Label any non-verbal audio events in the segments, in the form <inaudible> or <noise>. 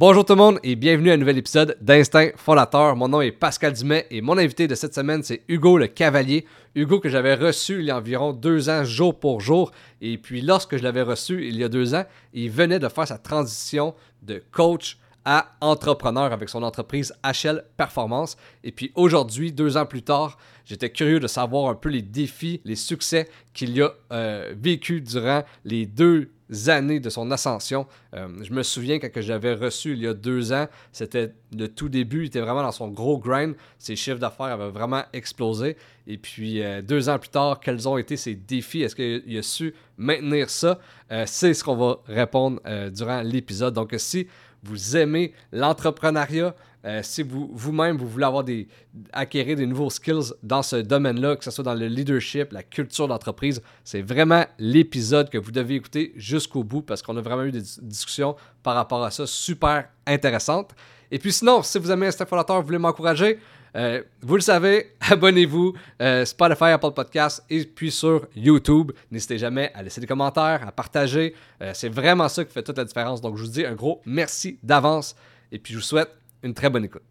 Bonjour tout le monde et bienvenue à un nouvel épisode d'Instinct Fondateur. Mon nom est Pascal Dumais et mon invité de cette semaine c'est Hugo le Cavalier. Hugo que j'avais reçu il y a environ deux ans jour pour jour et puis lorsque je l'avais reçu il y a deux ans, il venait de faire sa transition de coach à entrepreneur avec son entreprise HL Performance. Et puis aujourd'hui, deux ans plus tard, j'étais curieux de savoir un peu les défis, les succès qu'il a euh, vécu durant les deux années de son ascension. Euh, je me souviens quand je l'avais reçu il y a deux ans, c'était le tout début, il était vraiment dans son gros grind. Ses chiffres d'affaires avaient vraiment explosé. Et puis euh, deux ans plus tard, quels ont été ses défis? Est-ce qu'il a su maintenir ça? C'est ce qu'on va répondre durant l'épisode. Donc si vous aimez l'entrepreneuriat, euh, si vous, vous-même, vous voulez avoir des, acquérir des nouveaux skills dans ce domaine-là, que ce soit dans le leadership, la culture d'entreprise, c'est vraiment l'épisode que vous devez écouter jusqu'au bout parce qu'on a vraiment eu des discussions par rapport à ça super intéressantes. Et puis sinon, si vous aimez un Fondateur, vous voulez m'encourager, euh, vous le savez, <laughs> abonnez-vous, euh, Spotify, Apple Podcast et puis sur YouTube. N'hésitez jamais à laisser des commentaires, à partager. C'est vraiment ça qui fait toute la différence. Donc je vous dis un gros merci d'avance et puis je vous souhaite une très bonne écoute.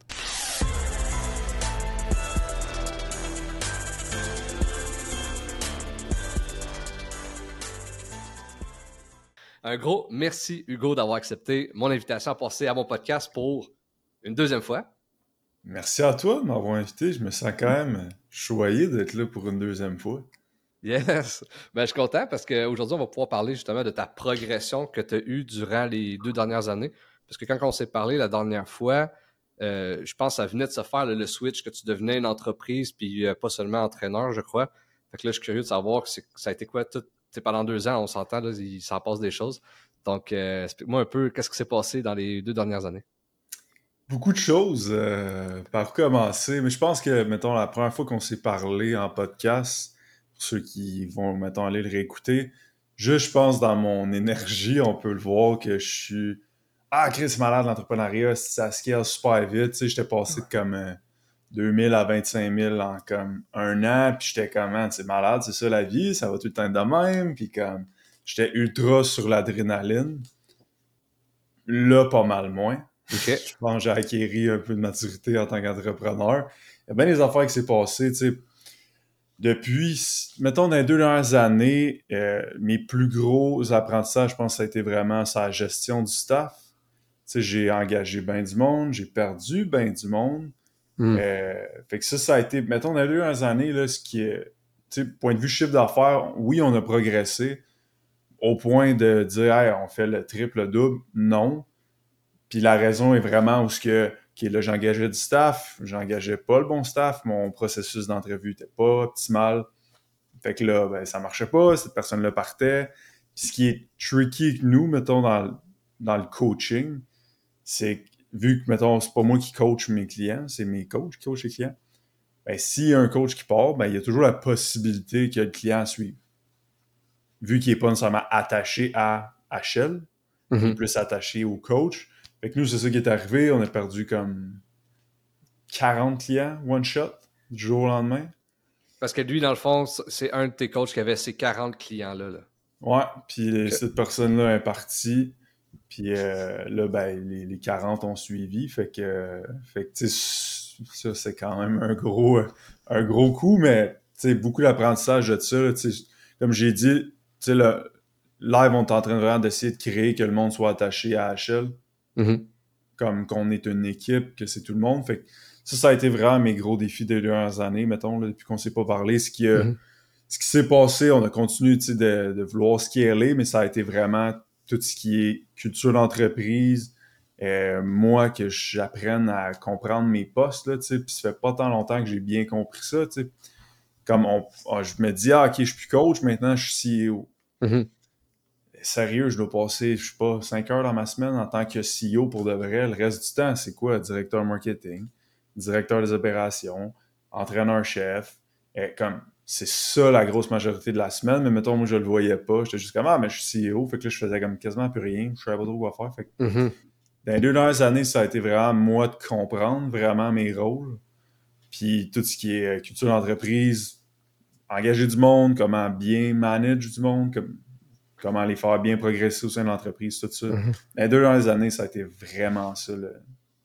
Un gros merci Hugo d'avoir accepté mon invitation à passer à mon podcast pour une deuxième fois. Merci à toi de m'avoir invité. Je me sens quand même choyé d'être là pour une deuxième fois. Yes! Ben, je suis content parce qu'aujourd'hui, on va pouvoir parler justement de ta progression que tu as eue durant les deux dernières années. Parce que quand on s'est parlé la dernière fois, euh, je pense que ça venait de se faire le, switch, que tu devenais une entreprise, puis euh, pas seulement entraîneur, je crois. Fait que là, je suis curieux de savoir que ça a été quoi tout. pendant deux ans, on s'entend, il s'en passe des choses. Donc, euh, explique-moi un peu qu'est-ce qui s'est passé dans les deux dernières années. Beaucoup de choses. Par commencer? Mais je pense que, mettons, la première fois qu'on s'est parlé en podcast, pour ceux qui vont, mettons, aller le réécouter, juste, je pense, dans mon énergie, on peut le voir que je suis. Ah, Chris, malade, l'entrepreneuriat, ça scale super vite. Tu sais, j'étais passé de comme 2000 euh, à 25 000 en comme un an, puis j'étais comme, c'est malade, c'est ça la vie, ça va tout le temps de même, puis comme, j'étais ultra sur l'adrénaline. Là, pas mal moins. Je pense que j'ai acquéri un peu de maturité en tant qu'entrepreneur. Il y a bien des affaires qui s'est passé, tu sais. Depuis, mettons, dans les deux dernières années, euh, mes plus gros apprentissages, je pense que ça a été vraiment sa gestion du staff. J'ai engagé bien du monde, j'ai perdu bien du monde. Hmm. Euh, fait que ça, ça a été, mettons, dans les deux dernières années, là, ce qui est, point de vue chiffre d'affaires, oui, on a progressé. Au point de dire, hey, on fait le triple, le double, non. Puis la raison est vraiment où ce que là, j'engageais du staff, j'engageais pas le bon staff, mon processus d'entrevue était pas optimal. Fait que là, ben, ça marchait pas, cette personne-là partait. Puis ce qui est tricky avec nous, mettons, dans, dans le coaching, c'est vu que, mettons, c'est pas moi qui coach mes clients, c'est mes coachs qui coachent les clients. Ben, s'il y a un coach qui part, ben, il y a toujours la possibilité que le client suive. Vu qu'il n'est pas nécessairement attaché à HL, il est mm-hmm. plus attaché au coach, fait que nous, c'est ça qui est arrivé. On a perdu comme 40 clients, one shot, du jour au lendemain. Parce que lui, dans le fond, c'est un de tes coachs qui avait ces 40 clients-là. Là. Ouais, puis cette personne-là est partie. Puis euh, là, ben, les, 40 ont suivi. Fait que, fait que ça, c'est quand même un gros, un gros coup, mais beaucoup d'apprentissage de ça. comme j'ai dit, le live, on est en train vraiment d'essayer de créer que le monde soit attaché à HL. Mm-hmm. Comme qu'on est une équipe, que c'est tout le monde. Fait ça, ça a été vraiment mes gros défis des dernières années, mettons, depuis qu'on ne s'est pas parlé. Ce qui, mm-hmm. ce qui s'est passé, on a continué de, de vouloir scaler, mais ça a été vraiment tout ce qui est culture d'entreprise, euh, moi, que j'apprenne à comprendre mes postes, là, tu sais, puis ça fait pas tant longtemps que j'ai bien compris ça, tu sais. Comme on, ah, je me dis, ah, ok, je suis plus coach, maintenant je suis CEO. Mm-hmm sérieux, je dois passer, je sais pas, 5 heures dans ma semaine en tant que CEO pour de vrai. Le reste du temps, c'est quoi? Directeur marketing, directeur des opérations, entraîneur-chef. comme, c'est ça la grosse majorité de la semaine, mais mettons, moi, je le voyais pas. J'étais juste comme, ah, mais je suis CEO. Fait que là, je faisais comme quasiment plus rien. Je savais pas trop quoi faire. Fait que, mm-hmm. dans les deux dernières années, ça a été vraiment moi de comprendre vraiment mes rôles. Puis tout ce qui est euh, culture d'entreprise, engager du monde, comment bien manager du monde, comme comment les faire bien progresser au sein de l'entreprise, tout ça. Mm-hmm. Les deux dernières années, ça a été vraiment ça. Le...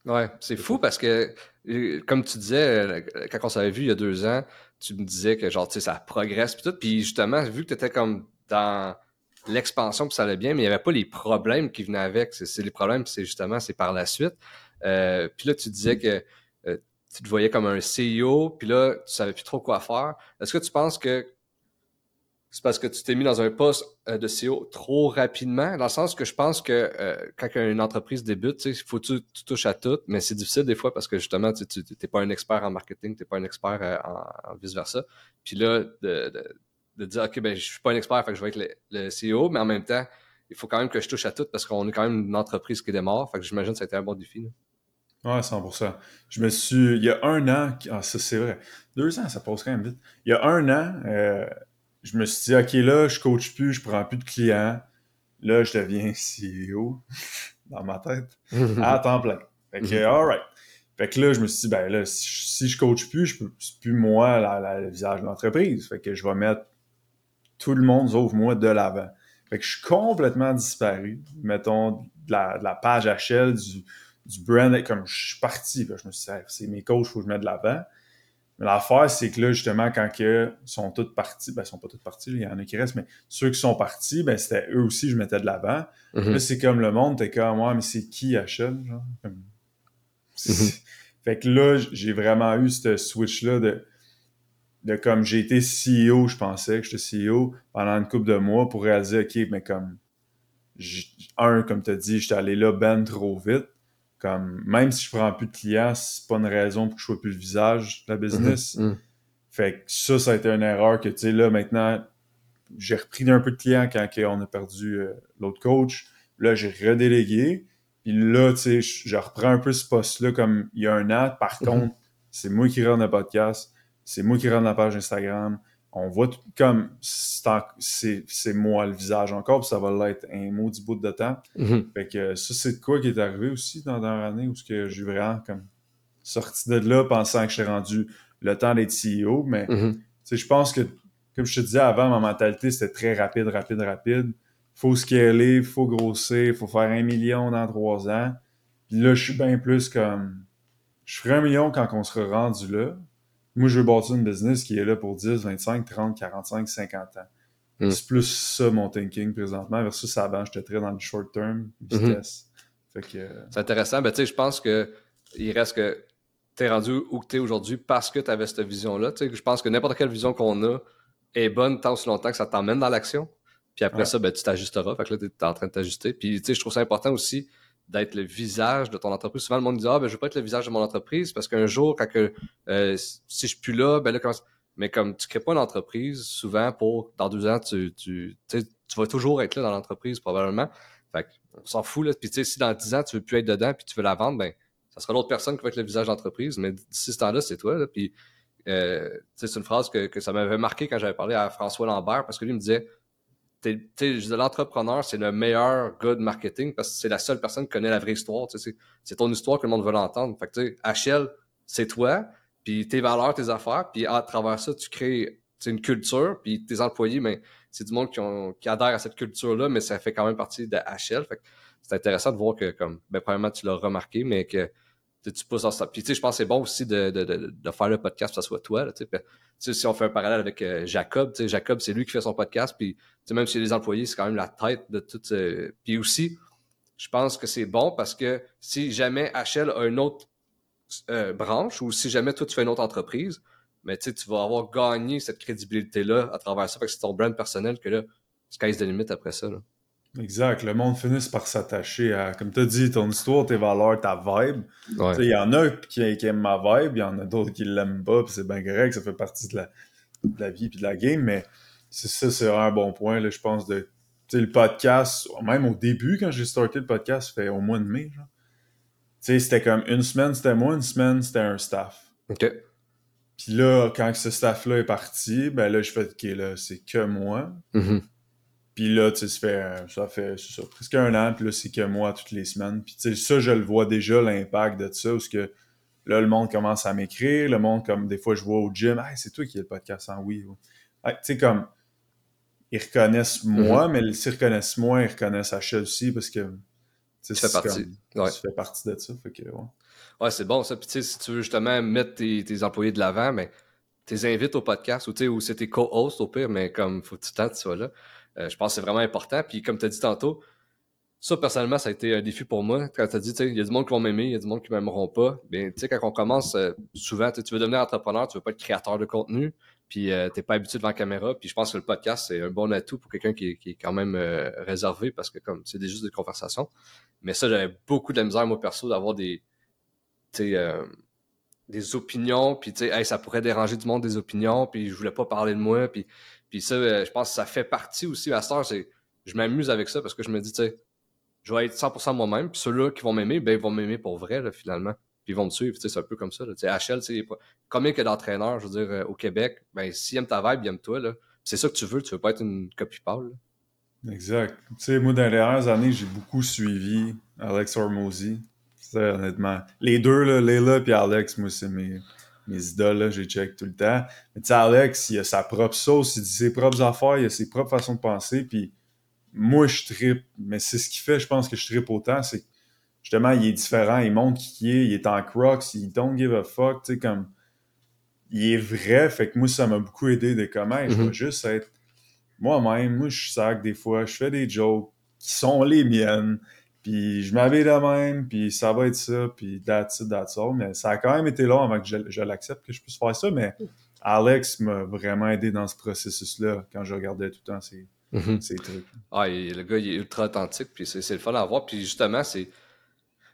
Ouais, c'est fou parce que, euh, comme tu disais, euh, quand on s'avait vu il y a deux ans, tu me disais que genre, tu sais, ça progresse puis tout. Puis justement, vu que tu étais comme dans l'expansion puis ça allait bien, mais il n'y avait pas les problèmes qui venaient avec. C'est les problèmes, c'est justement, c'est par la suite. Euh, puis là, tu disais que tu te voyais comme un CEO, puis là, tu savais plus trop quoi faire. Est-ce que tu penses que c'est parce que tu t'es mis dans un poste euh, de CEO trop rapidement, dans le sens que je pense que euh, quand une entreprise débute, il faut que tu, touches à tout, mais c'est difficile des fois parce que justement, tu n'es pas un expert en marketing, tu n'es pas un expert euh, en, vice-versa. Puis là, de, dire, OK, ben, je suis pas un expert, fait que je vais être le, CEO, mais en même temps, il faut quand même que je touche à tout parce qu'on est quand même une entreprise qui démarre. Fait que j'imagine que ça a été un bon défi. Ouais, 100%. Je me suis. Il y a un an. Ah, ça, c'est vrai. Deux ans, ça passe quand même vite. Il y a un an, je me suis dit, OK, là, je coach plus, je prends plus de clients. Là, je deviens <laughs> CEO <laughs> dans ma tête <laughs> à temps plein. Fait que, mhm. alright. Fait que là, je me suis dit, ben là, si, je coach plus, je peux, c'est plus moi le visage de l'entreprise. Fait que je vais mettre tout le monde sauf moi de l'avant. Fait que je suis complètement disparu. Mettons, de la, page HL, du, du brand, comme je suis parti. je me suis dit, c'est mes coachs, il faut que je mette de l'avant. Mais l'affaire, c'est que là, justement, quand ils sont tous partis, ben, ils sont pas tous partis, il y en a qui restent, mais ceux qui sont partis, ben, c'était eux aussi, je mettais de l'avant. Mm-hmm. Là, c'est comme le monde, t'es comme, ouais, mais c'est qui HL, genre? Mm-hmm. <laughs> Fait que là, j'ai vraiment eu ce switch-là de, de comme j'ai été CEO, je pensais que j'étais CEO pendant une couple de mois pour réaliser, OK, mais comme, un, comme tu as dit, j'étais allé là ben trop vite. Comme, même si je prends plus de clients, c'est pas une raison pour que je sois plus le visage de la business. Mhm, mhm. Fait que ça, ça a été une erreur que, tu sais, là, maintenant, j'ai repris un peu de clients quand on a perdu euh, l'autre coach. Là, j'ai redélégué. Puis là, tu sais, je reprends un peu ce poste-là comme il y a un an. Par mhm. contre, c'est moi qui rends le podcast. C'est moi qui rends la page Instagram on voit tout, comme c'est moi le visage encore, puis ça va l'être un maudit bout de temps. Mm-hmm. Fait que ça, c'est quoi qui est arrivé aussi dans la dernière année où j'ai vraiment comme sorti de là pensant que j'étais rendu le temps d'être CEO. Mais mm-hmm. je pense que, comme je te disais avant, ma mentalité, c'était très rapide, rapide, rapide. Faut scaler, faut grossir, faut faire un million dans trois ans. Puis là, je suis bien plus comme. Je ferai un million quand on sera rendu là. Moi, je veux bâtir une business qui est là pour 10, 25, 30, 45, 50 ans. Hmm. C'est plus ça mon thinking présentement versus avant, j'étais très dans le short term, vitesse. Hmm. C'est intéressant. Ben, tu sais, je pense que il reste que tu es rendu où tu es aujourd'hui parce que tu avais cette vision-là. Je pense que n'importe quelle vision qu'on a est bonne tant aussi longtemps que ça t'emmène dans l'action. Puis après ça, ben, tu t'ajusteras. Fait que là, tu es en train de t'ajuster. Puis, tu sais, je trouve ça important aussi d'être le visage de ton entreprise. Souvent, le monde dit Ah, ben, je veux pas être le visage de mon entreprise parce qu'un jour, quand que, euh, si je suis plus là, ben là, comment... Mais comme tu crées pas une entreprise, souvent, pour dans deux ans, tu, tu, tu vas toujours être là dans l'entreprise, probablement. Fait on s'en fout, là. Puis, tu sais, si dans dix ans, tu veux plus être dedans puis tu veux la vendre, ben, ça sera l'autre personne qui va être le visage d'entreprise. Mais d'ici ce temps-là, c'est toi, là. Puis, euh, c'est une phrase que, que ça m'avait marqué quand j'avais parlé à François Lambert parce que lui me disait l'entrepreneur, c'est le meilleur gars de marketing parce que c'est la seule personne qui connaît la vraie histoire. C'est ton histoire que le monde veut l'entendre. Fait que, HL, c'est toi, puis tes valeurs, tes affaires, puis à travers ça, tu crées une culture, puis tes employés, mais ben, c'est du monde qui, ont, qui adhère à cette culture-là, mais ça fait quand même partie de HL. Fait c'est intéressant de voir que, comme, ben, premièrement, tu l'as remarqué, mais que tu pousses dans ça. Puis, tu sais, je pense que c'est bon aussi de, de, de, faire le podcast que ce soit toi. Là, sais, si on fait un parallèle avec euh, Jacob, Jacob, c'est lui qui fait son podcast. Puis, même si les employés, c'est quand même la tête de tout. Euh... Puis aussi, je pense que c'est bon parce que si jamais HL a une autre euh, branche ou si jamais toi, tu fais une autre entreprise, mais tu vas avoir gagné cette crédibilité-là à travers ça. Fait que c'est ton brand personnel que là, sky's the limit après ça. Là. Exact. Le monde finit par s'attacher à, comme tu as dit, ton histoire, tes valeurs, ta vibe. Il y en a qui, aiment ma vibe, il y en a d'autres qui l'aiment pas, puis c'est bien correct, ça fait partie de la, de la vie et de la game, mais c'est ça, c'est un bon point, là, je pense, de le podcast, même au début, quand j'ai starté le podcast, fait au mois de mai, genre. Tu sais, c'était comme une semaine, c'était moi, une semaine, c'était un staff. OK. Puis là, quand ce staff-là est parti, ben là, je fais, OK, là, c'est que moi. Mm-hmm. Puis là, tu sais, ça fait, ça fait ça, presque un an, puis là, c'est que moi toutes les semaines. Puis tu sais, ça, je le vois déjà, l'impact de ça, parce que là, le monde commence à m'écrire, le monde, comme des fois, je vois au gym, hey, c'est toi qui as le podcast en oui. tu sais, comme, ils reconnaissent moi, mais s'ils reconnaissent moi, ils reconnaissent Achel aussi parce que tu fais partie. Tu fais partie de ça. Fait que, ouais. ouais c'est bon ça. Puis tu sais, si tu veux justement mettre tes, tes employés de l'avant, mais tu les invites au podcast ou, ou c'est tes co-hosts au pire, mais comme faut que tu tentes, tu sois là. Euh, je pense que c'est vraiment important. Puis comme tu as dit tantôt, ça, personnellement, ça a été un défi pour moi. Quand tu as dit, il y a du monde qui vont m'aimer, il y a du monde qui m'aimeront pas. Bien, tu sais, quand on commence, euh, souvent, tu veux devenir entrepreneur, tu veux pas être créateur de contenu, puis euh, tu n'es pas habitué devant la caméra. Puis je pense que le podcast, c'est un bon atout pour quelqu'un qui, est quand même réservé parce que comme c'est juste des conversations. Mais ça, j'avais beaucoup de la misère, moi, perso, d'avoir des, des opinions, puis tu sais, ça pourrait déranger du monde des opinions, puis je voulais pas parler de moi, puis, puis ça, je pense que ça fait partie aussi, à cette c'est je m'amuse avec ça parce que je me dis, tu sais, je vais être 100% moi-même, puis ceux-là qui vont m'aimer, ben ils vont m'aimer pour vrai, finalement. Puis ils vont me suivre, c'est un peu comme ça. Là. HL, combien que d'entraîneurs, je veux dire, euh, au Québec, ben s'ils aiment ta vibe, ils aiment toi. Là. C'est ça que tu veux, tu veux pas être une copie pâle. Exact. Tu sais, moi, dans les dernières années, j'ai beaucoup suivi Alex Hormozy. honnêtement. Les deux, là, Leila et Alex, moi, c'est mes, mes idoles, là, j'ai check tout le temps. Mais tu sais, Alex, il a sa propre sauce, il dit ses propres affaires, il a ses propres façons de penser, puis moi, je tripe, mais c'est ce qui fait, je pense, que je tripe autant, c'est que justement, il est différent, il montre qui il est, il est en crocs, il don't give a fuck, tu sais, comme, il est vrai, fait que moi, ça m'a beaucoup aidé de comment, je mm-hmm. juste être moi-même, moi, je sac des fois, je fais des jokes qui sont les miennes, puis je m'habille de même, puis ça va être ça, puis that's it, that's all, mais ça a quand même été long avant que je, je l'accepte que je puisse faire ça, mais Alex m'a vraiment aidé dans ce processus-là quand je regardais tout le temps ces Mhm. C'est truc. Ah, le gars, il est ultra authentique, puis c'est le fun à voir. Puis justement, c'est.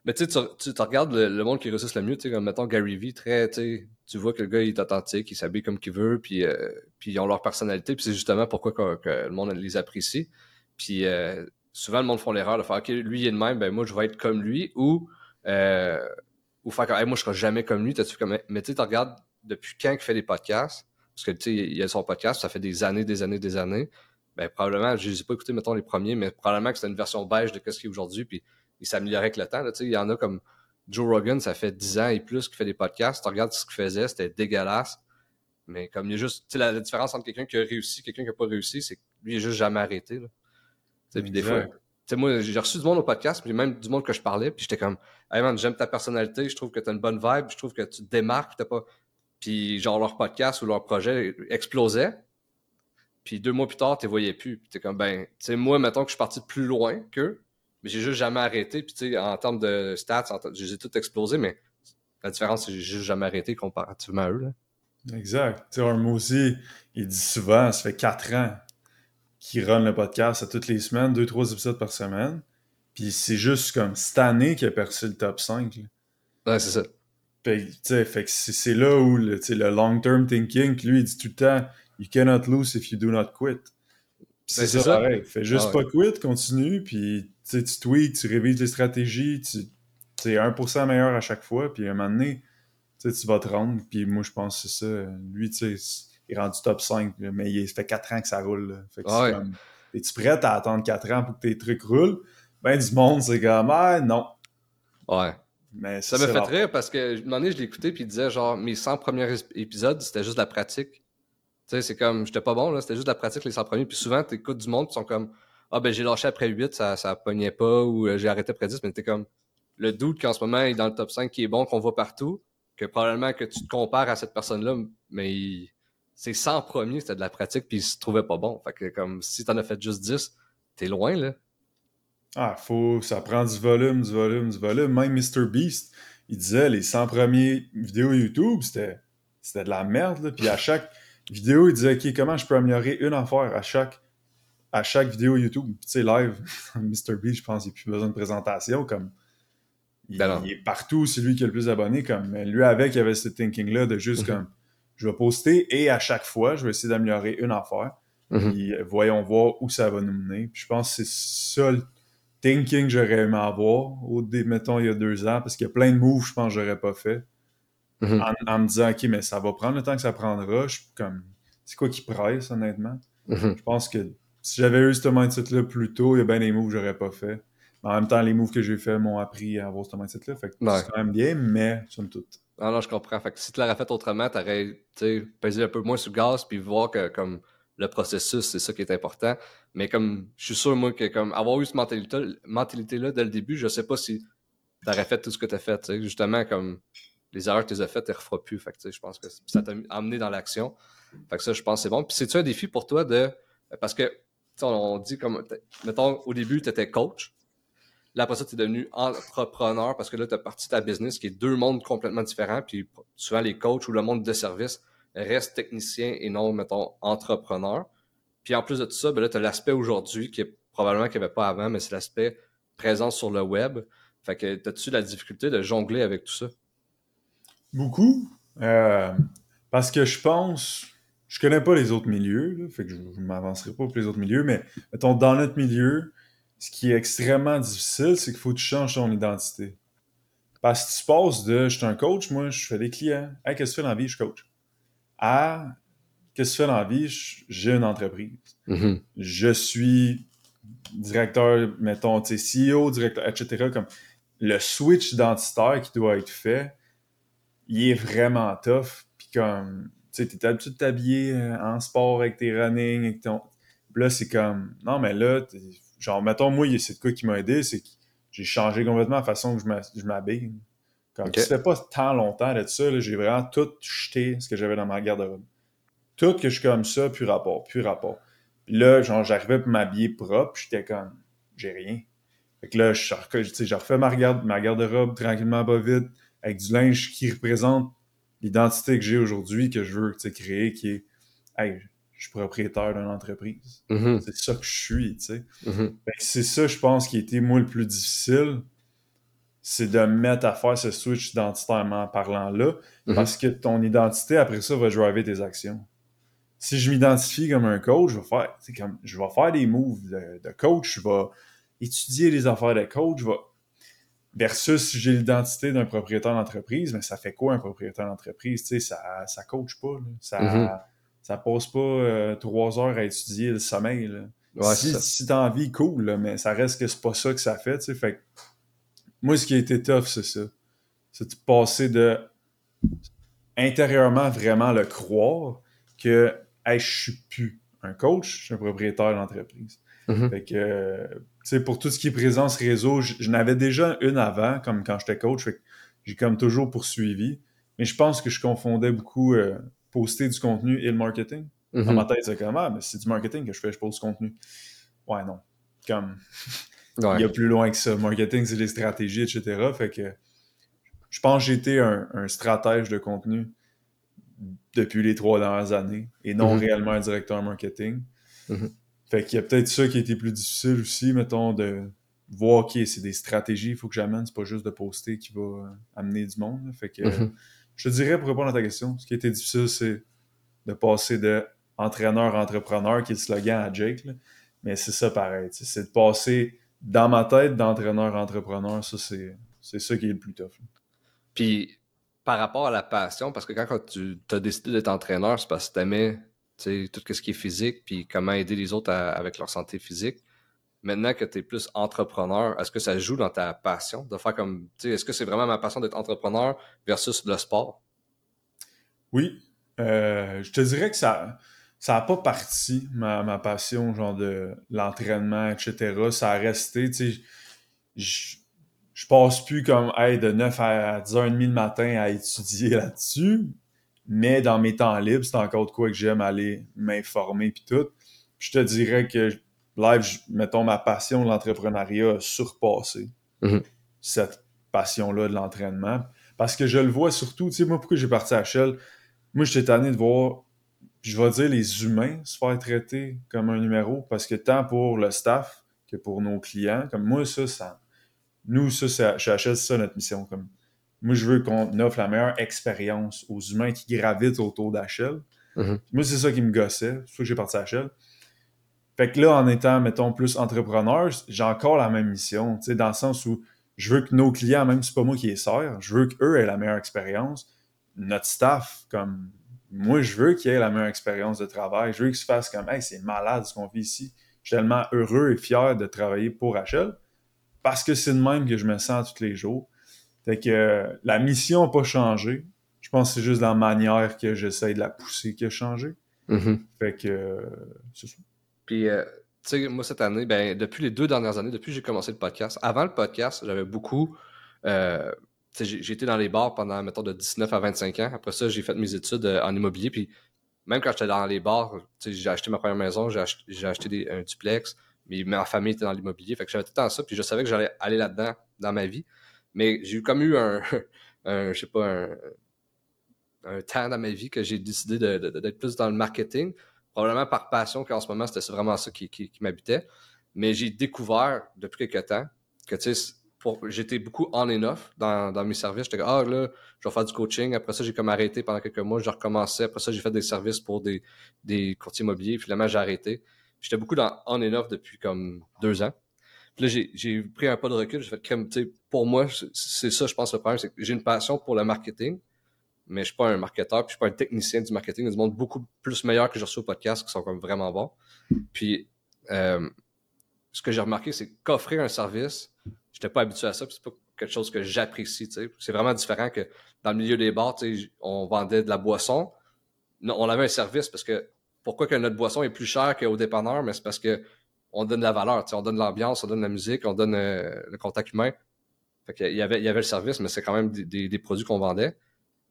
Mais tu sais, tu regardes le, monde qui réussit le mieux, tu sais, comme mettons Gary Vee, très, tu tu vois que le gars il est authentique, il s'habille comme qu'il veut, puis, euh, puis ils ont leur personnalité, puis c'est justement pourquoi que, le monde les apprécie. Puis euh, souvent, le monde font l'erreur de faire, OK, lui il est de même, ben moi je vais être comme lui, ou, euh, ou faire comme, moi je serai jamais comme lui, t'as-tu comme. Mais tu sais, tu regardes depuis quand il fait des podcasts, parce que tu sais, il a son podcast, ça fait des années, des années, des années ben, probablement, je les ai pas écoutés, mettons, les premiers, mais probablement que c'était une version beige de ce qu'il est aujourd'hui, puis il s'améliorait avec le temps. Il y en a comme Joe Rogan, ça fait 10 ans et plus qu'il fait des podcasts. Tu regardes ce qu'il faisait, c'était dégueulasse. Mais comme il a juste, la, la différence entre quelqu'un qui a réussi et quelqu'un qui n'a pas réussi, c'est que lui, il n'a juste jamais arrêté. Là. Puis des fois, moi, j'ai reçu du monde au podcast, puis même du monde que je parlais, puis j'étais comme, hey man, j'aime ta personnalité, je trouve que tu as une bonne vibe, je trouve que tu te démarques, t'as pas. Puis genre leur podcast ou leur projet explosait, puis deux mois plus tard, tu les voyais plus. Puis t'es comme, ben, tu sais, moi, mettons que je suis parti plus loin qu'eux, mais j'ai juste jamais arrêté. Puis tu sais, en termes de stats, j'ai tout explosé, mais la différence, c'est que j'ai juste jamais arrêté comparativement à eux. Là. Exact. Tu sais, aussi, il dit souvent, ça fait quatre ans qu'il run le podcast à toutes les semaines, deux, trois épisodes par semaine. Puis c'est juste comme cette année qu'il a percé le top 5. Là. Ouais, c'est ça. Puis, fait que c'est là où le, le long-term thinking, lui, il dit tout le temps, You cannot lose if you do not quit. C'est ça, pareil. Fais juste ah pas quit, continue, puis tu tweaks, tu révises les stratégies, tu es 1% meilleur à chaque fois, puis à un moment donné, tu vas te rendre, puis moi je pense que c'est ça. Lui, tu sais, il est rendu top 5, mais il fait 4 ans que ça roule. Fait que comme, es-tu prêt à attendre 4 ans pour que tes trucs roulent? Ben du monde, c'est comme, ah non. Ouais. Mais ça me fait rire parce que, un moment donné, je l'écoutais, puis il disait, genre, mes 100 premiers épisodes, c'était juste la pratique. Tu sais, c'est comme, j'étais pas bon, là, c'était juste de la pratique les 100 premiers. Puis souvent, tu écoutes du monde qui sont comme, ah ben j'ai lâché après 8, ça, ça pognait pas, ou euh, j'ai arrêté après 10, mais t'es comme, le doute qu'en ce moment il est dans le top 5 qui est bon, qu'on voit partout, que probablement que tu te compares à cette personne-là, mais c'est 100 premiers, c'était de la pratique, puis il se trouvait pas bon. Fait que comme, si t'en as fait juste 10, t'es loin, là. Ah, faut, ça prend du volume, du volume, du volume. Même Mr. Beast, il disait, les 100 premiers vidéos YouTube, c'était, c'était de la merde, là. Puis à chaque vidéo, il disait, OK, comment je peux améliorer une affaire à chaque, à chaque vidéo YouTube? Tu sais, live, <laughs> Mr. B, je pense, il n'a plus besoin de présentation. Comme, il, ben est partout, c'est lui qui a le plus d'abonnés. Comme, mais lui, avec, il avait ce thinking-là de juste mhm. comme, je vais poster et à chaque fois, je vais essayer d'améliorer une affaire. Mhm. Puis voyons voir où ça va nous mener. Puis je pense que c'est ça le thinking que j'aurais aimé avoir, au, mettons, il y a deux ans, parce qu'il y a plein de moves, je pense, que j'aurais pas fait. Mhm. en, me disant, OK, mais ça va prendre le temps que ça prendra. Je comme, c'est quoi qui presse, honnêtement? Mhm. Je pense que si j'avais eu ce mindset-là plus tôt, il y a bien des moves que j'aurais pas fait. Mais en même temps, les moves que j'ai fait m'ont appris à avoir ce mindset-là. Fait que c'est quand même bien, mais somme toute. Ah non, je comprends. Fait que si tu l'aurais fait autrement, t'aurais pesé un peu moins sur le gaz puis voir que comme le processus, c'est ça qui est important. Mais comme je suis sûr, moi, que comme avoir eu cette mentalité-là mentalité dès le début, je sais pas si tu aurais fait tout ce que tu as fait. Justement, comme les erreurs que tu as faites, tu ne referas plus. Fait que, je pense que ça t'a amené dans l'action. Fait que ça, je pense c'est bon. Puis c'est-tu un défi pour toi de. Parce que, on dit comme. Mettons, au début, tu étais coach. Là, après ça, tu es devenu entrepreneur parce que là, tu as parti ta business qui est deux mondes complètement différents. Puis souvent, les coachs ou le monde de service restent techniciens et non, mettons, entrepreneurs. Puis en plus de tout ça, ben là, tu as l'aspect aujourd'hui qui est probablement qu'il n'y avait pas avant, mais c'est l'aspect présent sur le web. Fait que as-tu la difficulté de jongler avec tout ça? Beaucoup. Euh, parce que je pense, je connais pas les autres milieux, fait que je ne m'avancerai pas pour les autres milieux, mais mettons, dans notre milieu, ce qui est extrêmement difficile, c'est qu'il faut que tu changes ton identité. Parce que tu passes de je suis un coach, moi je fais des clients. Hey, qu'est-ce que tu fais dans la vie? Je suis coach. À qu'est-ce que tu fais dans la vie? J'ai une entreprise. Mm-hmm. Je suis directeur, mettons, CEO, directeur, etc. Comme le switch identitaire qui doit être fait, il est vraiment tough. Puis comme, tu sais, t'es habitué de t'habiller euh, en sport avec tes running, avec ton... là, c'est comme, non, mais là, genre, mettons, moi, c'est de quoi qui m'a aidé, c'est que j'ai changé complètement la façon que je m'habille. Comme, ça fait pas tant longtemps de ça, j'ai vraiment tout jeté ce que j'avais dans ma garde-robe. Tout que je suis comme ça, plus rapport, plus rapport. Puis là, genre, j'arrivais pour m'habiller propre, j'étais comme, j'ai rien. Fait que là, je, je refais ma, garde, ma garde-robe tranquillement, pas vite avec du linge qui représente l'identité que j'ai aujourd'hui, que je veux créer, qui est hey, je suis propriétaire d'une entreprise. Mm-hmm. C'est ça que je suis, tu sais. Mm-hmm. C'est ça, je pense, qui a été, moi, le plus difficile, c'est de mettre à faire ce switch identitairement parlant là, mm-hmm. parce que ton identité, après ça, va driver tes actions. Si je m'identifie comme un coach, je vais faire, comme, je vais faire des moves de, de, coach, je vais étudier les affaires de coach, je vais Versus si j'ai l'identité d'un propriétaire d'entreprise, mais ça fait quoi un propriétaire d'entreprise? Tu sais, ça, ça coach pas. Ça, mm-hmm. Ça passe pas euh, trois heures à étudier le sommeil. si, si t'as envie, cool, mais ça reste que c'est pas ça que ça fait. Tu sais, fait moi, ce qui a été tough, c'est ça. C'est de passer de intérieurement vraiment le croire que hey, je suis plus un coach, je suis un propriétaire d'entreprise. Mm-hmm. Fait que, euh, tu sais, pour tout ce qui est présence réseau, je, n'avais déjà une avant, comme quand j'étais coach, j'ai comme toujours poursuivi. Mais je pense que je confondais beaucoup euh, poster du contenu et le marketing. Dans Mm-hmm. ma tête, c'est comme, ah, mais c'est du marketing que je fais, je pose du contenu. Ouais, non. Comme, <laughs> il y a plus loin que ça. Marketing, c'est les stratégies, etc. Fait que, je pense que j'étais un, un stratège de contenu depuis les trois dernières années et non Mm-hmm. réellement un directeur marketing. Mhm. Fait qu'il y a peut-être ça qui a été plus difficile aussi, mettons, de voir, OK, c'est des stratégies, il faut que j'amène, c'est pas juste de poster qui va amener du monde. Fait que Mhm. Je dirais, pour répondre à ta question, ce qui été difficile, c'est de passer de entraîneur-entrepreneur, qui est le slogan à Jake, mais c'est ça pareil. C'est de passer dans ma tête d'entraîneur-entrepreneur, ça, c'est c'est ça qui est le plus tough. Puis par rapport à la passion, parce que quand, tu as décidé d'être entraîneur, c'est parce que tu aimais tout ce qui est physique, puis comment aider les autres avec leur santé physique. Maintenant que tu es plus entrepreneur, est-ce que ça joue dans ta passion de faire comme. tu sais, Est-ce que c'est vraiment ma passion d'être entrepreneur versus le sport? Oui, euh, je te dirais que ça ça n'a pas parti, ma, passion, genre de l'entraînement, etc. Ça a resté, tu sais, je, passe plus comme, de 9 à 10h30 le matin à étudier <laughs> là-dessus, mais dans mes temps libres, c'est encore de quoi que j'aime aller m'informer puis tout. Je te dirais que live, je- mettons, ma passion de l'entrepreneuriat a surpassé Mhm. cette passion-là de l'entraînement. Parce que je le vois surtout, tu sais, moi, pourquoi j'ai parti à Shell? Moi, j'étais tanné de voir, je vais dire, les humains se faire traiter comme un numéro, parce que tant pour le staff que pour nos clients, comme moi, ça, ça nous, ça, chez Shell, c'est ça notre mission. Comme, moi, je veux qu'on offre la meilleure expérience aux humains qui gravitent autour d'Achel. Mhm. Moi, c'est ça qui me gossait. C'est pour ça que j'ai parti à Shell. Fait que là, en étant, mettons, plus entrepreneur, j'ai encore la même mission, tu sais, dans le sens où je veux que nos clients, même si c'est pas moi qui les sert, je veux qu'eux aient la meilleure expérience. Notre staff, comme moi, je veux qu'ils aient la meilleure expérience de travail. Je veux qu'ils se fassent comme, hey, c'est malade ce qu'on vit ici. Je suis tellement heureux et fier de travailler pour Rachel parce que c'est de même que je me sens tous les jours. Fait que euh, la mission n'a pas changé. Je pense que c'est juste la manière que j'essaye de la pousser qui a changé. Mm-hmm. Fait que euh, c'est ça. Puis, euh, tu sais, moi, cette année, ben, depuis les deux dernières années, depuis que j'ai commencé le podcast, avant le podcast, j'avais beaucoup. Euh, j'ai dans les bars pendant, mettons, de 19 à 25 ans. Après ça, j'ai fait mes études en immobilier. Puis, même quand j'étais dans les bars, j'ai acheté ma première maison, j'ai acheté, un duplex, mais ma famille était dans l'immobilier. Fait que j'avais tout le temps ça. Puis, je savais que j'allais aller là-dedans dans ma vie. Mais j'ai eu comme eu un, <laughs> je sais pas, un temps dans ma vie que j'ai décidé d'être plus dans le marketing. Probablement par passion, qu'en ce moment, c'était vraiment ça qui, qui, m'habitait. Mais j'ai découvert depuis quelques temps que, tu sais, j'étais beaucoup on and off dans, dans mes services. J'étais comme, ah là, je vais faire du coaching. Après ça, j'ai comme arrêté pendant quelques mois. Je recommençais. Après ça, j'ai fait des services pour des, des courtiers immobiliers. Finalement, j'ai arrêté. J'étais beaucoup dans on and off depuis comme deux ans. Puis là, j'ai pris un pas de recul. J'ai fait, tu sais, pour moi, c'est ça, je pense, le problème. C'est que j'ai une passion pour le marketing mais je suis pas un marketeur, puis je suis pas un technicien du marketing. Il y a beaucoup plus meilleur que je reçois au podcast qui sont comme vraiment bons. Puis, euh, ce que j'ai remarqué, c'est qu'offrir un service, j'étais pas habitué à ça, puis c'est pas quelque chose que j'apprécie, C'est vraiment différent que dans le milieu des bars, on vendait de la boisson. Non, on avait un service parce que pourquoi que notre boisson est plus chère qu'au dépanneur, mais c'est parce que on donne de la valeur, on donne l'ambiance, on donne la musique, on donne euh, le contact humain. Fait qu'il y avait, il y avait le service, mais c'est quand même des produits qu'on vendait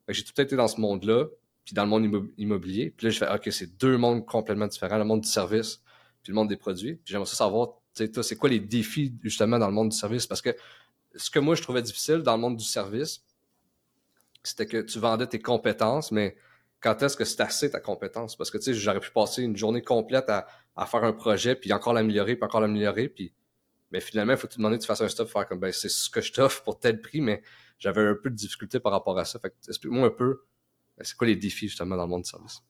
j'ai tout été dans ce monde-là, puis dans le monde immobilier. Puis là, je fais, OK, c'est deux mondes complètement différents, le monde du service, puis le monde des produits. Puis j'aimerais ça savoir, c'est quoi les défis, justement, dans le monde du service? Parce que ce que moi, je trouvais difficile dans le monde du service, c'était que tu vendais tes compétences, mais quand est-ce que c'est assez ta compétence? Parce que, tu sais, j'aurais pu passer une journée complète à, faire un projet, puis encore l'améliorer, puis encore l'améliorer, puis mais finalement, il faut te demander tu fasses un stop, faire comme, ben, c'est ce que je t'offre pour tel prix, mais j'avais un peu de difficulté par rapport à ça. Fait explique-moi un peu, ben, c'est quoi les défis justement dans le monde du service?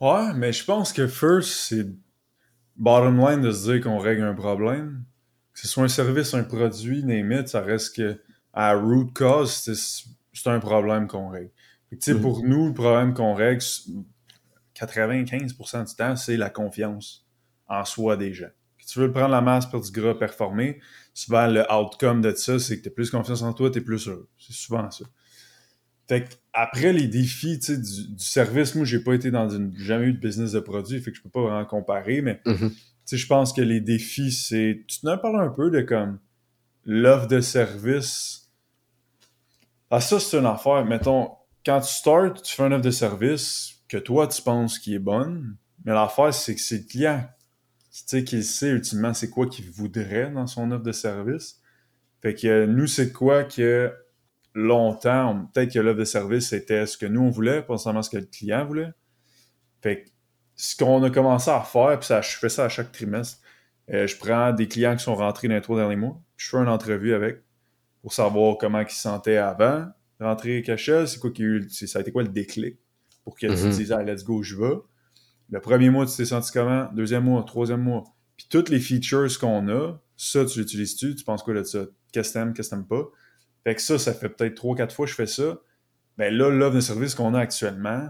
Ouais, mais je pense que first, c'est bottom line de se dire qu'on règle un problème. Que ce soit un service, un produit, limite, ça reste que à root cause, c'est un problème qu'on règle. Mm-hmm. Pour nous, le problème qu'on règle, 95% du temps, c'est la confiance en soi des gens. Si tu veux prendre la masse pour du gras performer, souvent le outcome de ça, c'est que tu as plus confiance en toi, tu es plus heureux. C'est souvent ça. Fait après les défis du, du service, moi j'ai pas été dans une jamais eu de business de produit, fait que je peux pas vraiment comparer, mais mm-hmm. je pense que les défis, c'est. Tu t'en parles un peu de comme l'offre de service. Ah, ça, c'est une affaire. Mettons, quand tu starts, tu fais une offre de service que toi tu penses qui est bonne, mais l'affaire, c'est que c'est le client qu'il sait ultimement c'est quoi qu'il voudrait dans son offre de service. Fait que nous, c'est quoi que longtemps, peut-être que l'offre de service c'était ce que nous on voulait, pas seulement ce que le client voulait. Fait que ce qu'on a commencé à faire, puis ça, je fais ça à chaque trimestre, euh, je prends des clients qui sont rentrés dans les trois derniers mois, je fais une entrevue avec pour savoir comment ils se sentaient avant, rentrer cachet, c'est quoi qui a eu, ça a été quoi le déclic pour qu'ils mm disent ah, let's go, je vais. Le premier mois, tu t'es senti comment? Deuxième mois, troisième mois? Puis toutes les features qu'on a, ça, tu l'utilises-tu? Tu penses quoi de ça? Qu'est-ce que t'aimes, qu'est-ce que t'aimes pas? Fait que ça, ça fait peut-être trois, quatre fois que je fais ça. Ben là, l'offre de service qu'on a actuellement,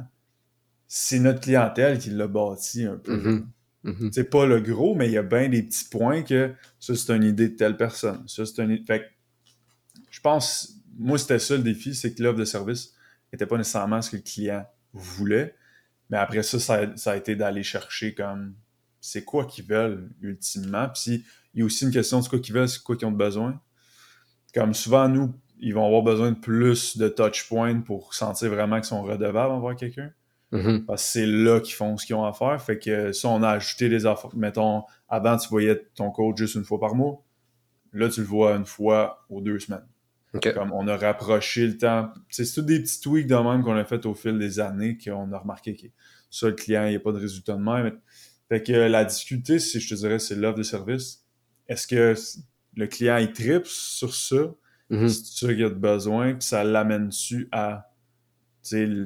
c'est notre clientèle qui l'a bâti un peu. Mm-hmm. Mm-hmm. C'est pas le gros, mais il y a bien des petits points que ça, c'est une idée de telle personne. Ça, c'est une Fait que je pense, moi, c'était ça le défi, c'est que l'offre de service n'était pas nécessairement ce que le client voulait. Mais après ça, ça, a été d'aller chercher comme c'est quoi qu'ils veulent ultimement. Puis il y a aussi une question de quoi qu'ils veulent, c'est quoi qu'ils ont besoin. Comme souvent, nous, ils vont avoir besoin de plus de touch points pour sentir vraiment qu'ils sont redevables envers quelqu'un. Mm-hmm. Parce que c'est là qu'ils font ce qu'ils ont à faire. Fait que ça, on a ajouté des offres. Mettons, avant, tu voyais ton coach juste une fois par mois. Là, tu le vois une fois aux deux semaines. Comme on a rapproché le temps. C'est tous des petits tweaks de même qu'on a fait au fil des années qu'on a remarqué que ça, le client, il n'y a pas de résultat de même. Fait que la difficulté, si je te dirais, c'est l'offre de service. Est-ce que le client, il tripe sur ça? Mm-hmm. C'est ça qu'il a de besoin, puis ça l'amène-tu à.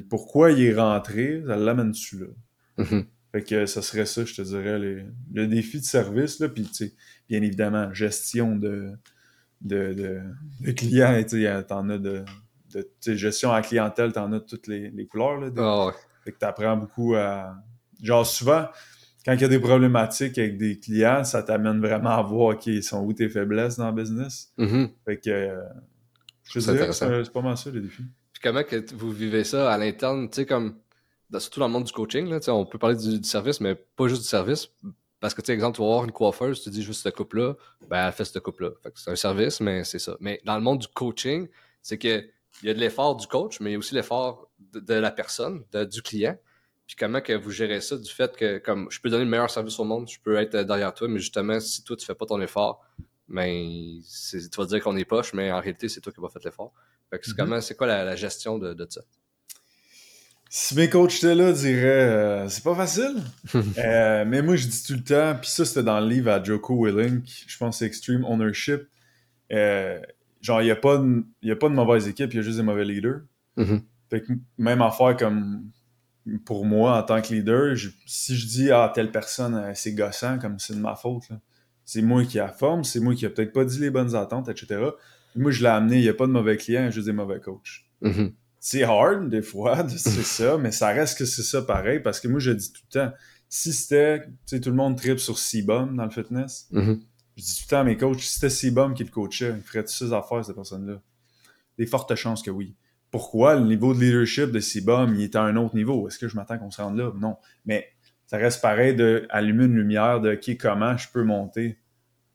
pourquoi il est rentré, ça l'amène-tu là? Mm-hmm. Fait que ça serait ça, je te dirais, le défi de service, là, puis bien évidemment, gestion de, de, de, de clients. T'en as de, de gestion à clientèle, t'en as toutes les, les couleurs. Là, ah Fait que t'apprends beaucoup à. Genre, souvent, quand il y a des problématiques avec des clients, ça t'amène vraiment à voir qui sont où tes faiblesses dans le business. Mm-hmm. Fait que euh, je c'est pas mal ça les défis. Puis comment que vous vivez ça à l'interne, tu sais, comme surtout dans le monde du coaching, là, on peut parler du, service, mais pas juste du service. Parce que, tu sais, exemple, tu vas voir une coiffeuse, tu dis juste cette coupe-là, ben, elle fait cette coupe-là. c'est un service, mais c'est ça. Mais dans le monde du coaching, c'est que il y a de l'effort du coach, mais il y a aussi l'effort de, la personne, du client. Puis comment que vous gérez ça du fait que, comme, je peux donner le meilleur service au monde, je peux être derrière toi, mais justement, si toi, tu fais pas ton effort, ben, tu vas dire qu'on est poche, mais en réalité, c'est toi qui vas faire l'effort. Fait que c'est mm-hmm. comment, c'est quoi la, gestion de, de ça? Si mes coachs étaient là, diraient euh, c'est pas facile. <laughs> Euh, mais moi, je dis tout le temps, puis ça, c'était dans le livre à Joko Willink, je pense c'est Extreme Ownership. Euh, genre, il n'y a, pas de, a pas de mauvaise équipe, il y a juste des mauvais leaders. Mm-hmm. Fait que même affaire comme pour moi en tant que leader, si je dis ah telle personne c'est gossant comme c'est de ma faute, c'est moi qui a forme, c'est moi qui a peut-être pas dit les bonnes attentes, etc. Moi je l'ai amené, il n'y a pas de mauvais clients, il y a juste des mauvais coachs. Mm-hmm c'est hard des fois de <laughs> c'est ça, mais ça reste que c'est ça pareil parce que moi je dis tout le temps, si c'était, tu sais, tout le monde tripe sur C-Bum dans le fitness, mm-hmm. je dis tout le temps à mes coachs, si c'était C-Bum qui le coachait, il ferait toutes ces affaires, cette personne-là. Des fortes chances que oui. Pourquoi le niveau de leadership de C-Bum, il est à un autre niveau? Est-ce que je m'attends qu'on se rende là? Non. Mais ça reste pareil de allumer une lumière de qui comment je peux monter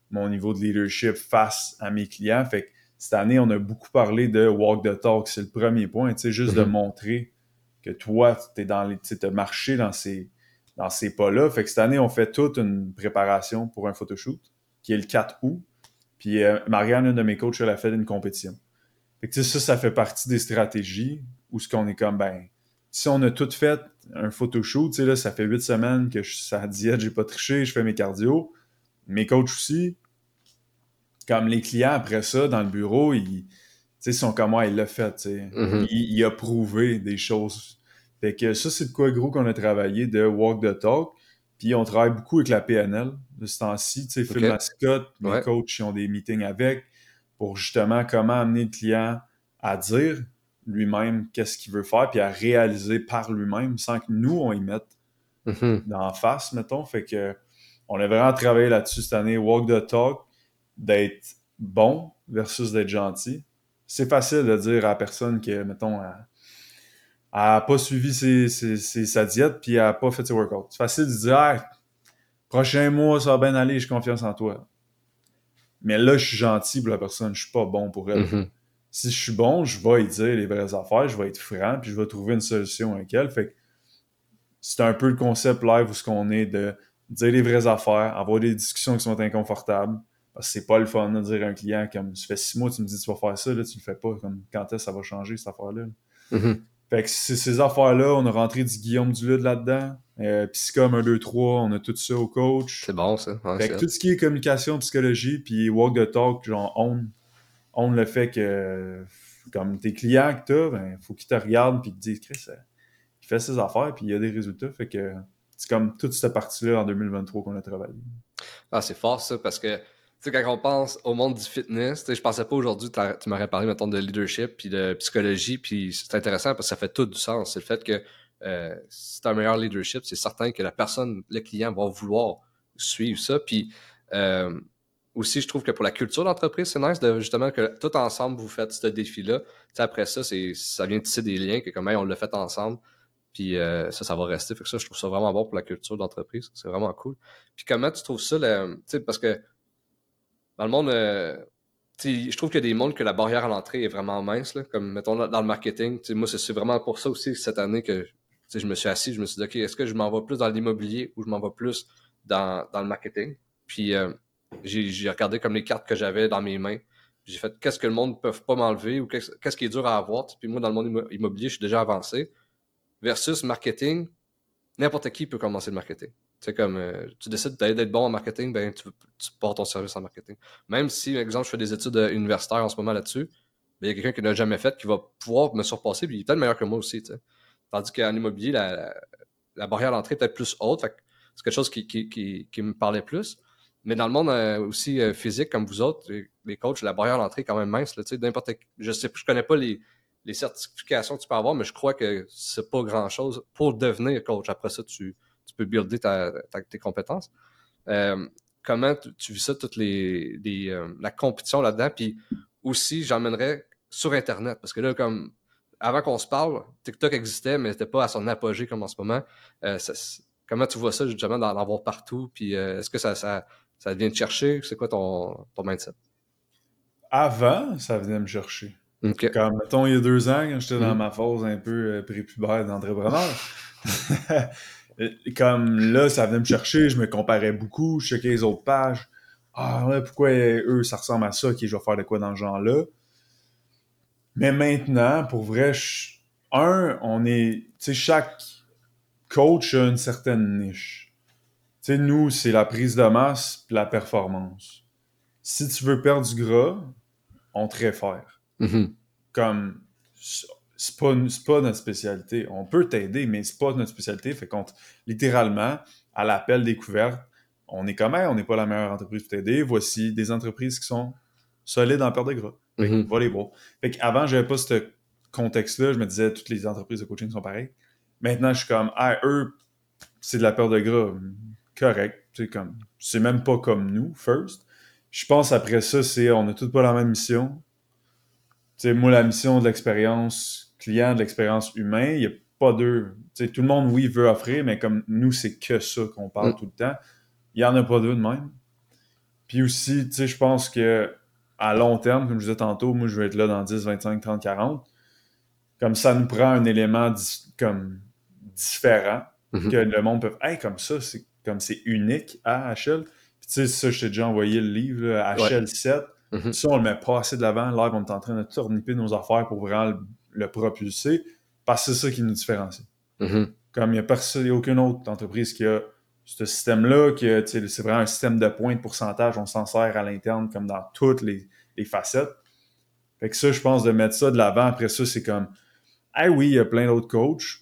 mon niveau de leadership face à mes clients? Fait que cette année, on a beaucoup parlé de walk the talk. C'est le premier point, tu sais, juste de mhm. montrer que toi, tu es dans les, tu as marché dans ces, dans ces pas-là. Fait que cette année, on fait toute une préparation pour un photoshoot qui est le 4 août. Puis euh, Marianne, une de mes coachs, elle a fait une compétition. Fait que ça, ça fait partie des stratégies où ce qu'on est comme, ben, si on a tout fait un photoshoot, tu sais, là, ça fait huit semaines que je suis à diète, j'ai pas triché, je fais mes cardio. Mes coachs aussi, comme les clients après ça, dans le bureau, ils sont comme moi, il l'a fait. Mm-hmm. il, a prouvé des choses. Fait que ça, c'est de quoi gros qu'on a travaillé de Walk the Talk. Puis on travaille beaucoup avec la PNL de ce temps-ci. Tu sais, Phil Mascotte, mes coachs, ils ont des meetings avec pour justement comment amener le client à dire lui-même qu'est-ce qu'il veut faire, puis à réaliser par lui-même sans que nous, on y mette mm-hmm. dans face, mettons. Fait que on a vraiment travaillé là-dessus cette année, Walk the Talk d'être bon versus d'être gentil. C'est facile de dire à la personne que, mettons, elle n'a pas suivi sa diète puis elle n'a pas fait ses workouts. C'est facile de dire prochain mois, ça va bien aller, j'ai confiance en toi. Mais là, je suis gentil pour la personne, je suis pas bon pour elle. Mm-hmm. Si je suis bon, je vais lui dire les vraies affaires, je vais être franc, puis je vais trouver une solution avec elle. Fait c'est un peu le concept live où ce qu'on est de dire les vraies affaires, avoir des discussions qui sont inconfortables, c'est pas le fun de dire à un client comme ça fait six mois, tu me dis tu vas faire ça, là, tu le fais pas. Comme quand est-ce que ça va changer cette affaire-là? Mm-hmm. Fait que ces affaires-là, on a rentré du Guillaume Dulude là-dedans. Euh, comme 1, 2, 3, on a tout ça au coach. C'est bon ça. fait que tout ce qui est communication, psychologie, puis walk the talk, genre on, on le fait que comme tes clients que t'as, ben faut qu'ils te regardent puis te disent Chris, euh, il fait ses affaires puis il y a des résultats. Fait que c'est comme toute cette partie-là en 2023 qu'on a travaillé. Ah, c'est fort ça parce que sais, quand on pense au monde du fitness, je pensais pas aujourd'hui, tu m'aurais parlé, mettons, de leadership puis de psychologie, puis c'est intéressant parce que ça fait tout du sens. C'est le fait que euh, si tu un meilleur leadership, c'est certain que la personne, le client va vouloir suivre ça. Puis euh, aussi, je trouve que pour la culture d'entreprise, c'est nice de justement que tout ensemble, vous faites ce défi-là. Après ça, c'est ça vient tisser des liens, que comme on l'a fait ensemble. Puis euh, ça, ça va rester. Fait que ça, je trouve ça vraiment bon pour la culture d'entreprise. C'est vraiment cool. Puis comment tu trouves ça, sais parce que dans le monde, euh, je trouve qu'il y a des mondes que la barrière à l'entrée est vraiment mince, comme mettons dans le marketing. Moi, c'est vraiment pour ça aussi cette année que je me suis assis, je me suis dit, OK, est-ce que je m'en vais plus dans l'immobilier ou je m'en vais plus dans, dans le marketing? Puis euh, j'ai regardé comme les cartes que j'avais dans mes mains. J'ai fait qu'est-ce que le monde ne peut pas m'enlever ou qu'est-ce qui est dur à avoir? Puis moi, dans le monde immobilier, je suis déjà avancé. Versus marketing, n'importe qui peut commencer le marketing. C'est comme, euh, tu décides d'être bon en marketing, ben, tu, tu portes ton service en marketing. Même si, par exemple, je fais des études euh, universitaires en ce moment là-dessus, ben, il y a quelqu'un qui n'a jamais fait qui va pouvoir me surpasser, puis il est peut-être meilleur que moi aussi. Tandis qu'en immobilier, la, la, barrière d'entrée est peut-être plus haute. c'est quelque chose qui, qui, qui, me parlait plus. Mais dans le monde euh, aussi physique, comme vous autres, les, coachs, la barrière d'entrée est quand même mince. Là, n'importe, je sais je connais pas les, les certifications que tu peux avoir, mais je crois que c'est pas grand-chose pour devenir coach. Après ça, tu, tu peux builder tes compétences. Euh, comment tu, vis ça, toutes les, euh, la compétition là-dedans? Puis aussi, j'emmènerais sur Internet, parce que là, comme avant qu'on se parle, TikTok existait, mais c'était pas à son apogée comme en ce moment. Euh, comment tu vois ça, justement, d'en avoir partout? Puis est-ce que ça, ça, ça vient te chercher? C'est quoi ton, ton mindset? Avant, ça venait me chercher. Comme, mettons, il y a deux ans, quand j'étais dans mm-hmm. ma phase un peu prépubère d'entrepreneur, <laughs> comme là, ça venait me chercher, je me comparais beaucoup, je checkais les autres pages. Ah ouais, pourquoi eux, ça ressemble à ça, ok, je vais faire de quoi dans ce genre-là? Mais maintenant, pour vrai, un, on est, tu sais, chaque coach a une certaine niche. Tu sais, nous, c'est la prise de masse puis la performance. Si tu veux perdre du gras, on te réfère. Mm-hmm. Comme, c'est pas, pas notre spécialité. On peut t'aider, mais c'est pas notre spécialité. Fait qu'on, littéralement, à l'appel découverte, on est comme, on n'est pas la meilleure entreprise pour t'aider. Voici des entreprises qui sont solides en perte de gras. Fait mm-hmm. les bras. Fait qu'avant, j'avais pas ce contexte-là. Je me disais, toutes les entreprises de coaching sont pareilles. Maintenant, je suis comme, ah, eux, c'est de la perte de gras. Correct. C'est comme, c'est même pas comme nous, first. Je pense après ça, c'est, on a toutes pas la même mission. Sais, moi, la mission de l'expérience client, de l'expérience humain, il n'y a pas deux. Sais, tout le monde, oui, veut offrir, mais comme nous, c'est que ça qu'on parle mm. tout le temps. Il n'y en a pas deux de même. Puis aussi, tu sais, je pense que à long terme, comme je disais tantôt, moi, je vais être là dans 10, 25, 30, 40. Comme ça nous prend un élément comme différent mhm. que le monde peut. Hey, comme ça, c'est comme c'est unique à HL. Puis tu sais, ça, je t'ai déjà envoyé le livre, HL 7. Mhm. Ça, on le met pas assez de l'avant. Là, on est en train de tourniper nos affaires pour vraiment le, propulser. Parce que c'est ça qui nous différencie. Mhm. Comme il n'y a personne, aucune autre entreprise qui a ce système-là, c'est vraiment un système de points de pourcentage, on s'en sert à l'interne comme dans toutes les, facettes. Fait que ça, je pense de mettre ça de l'avant. Après ça, c'est comme Ah oui, il y a plein d'autres coachs,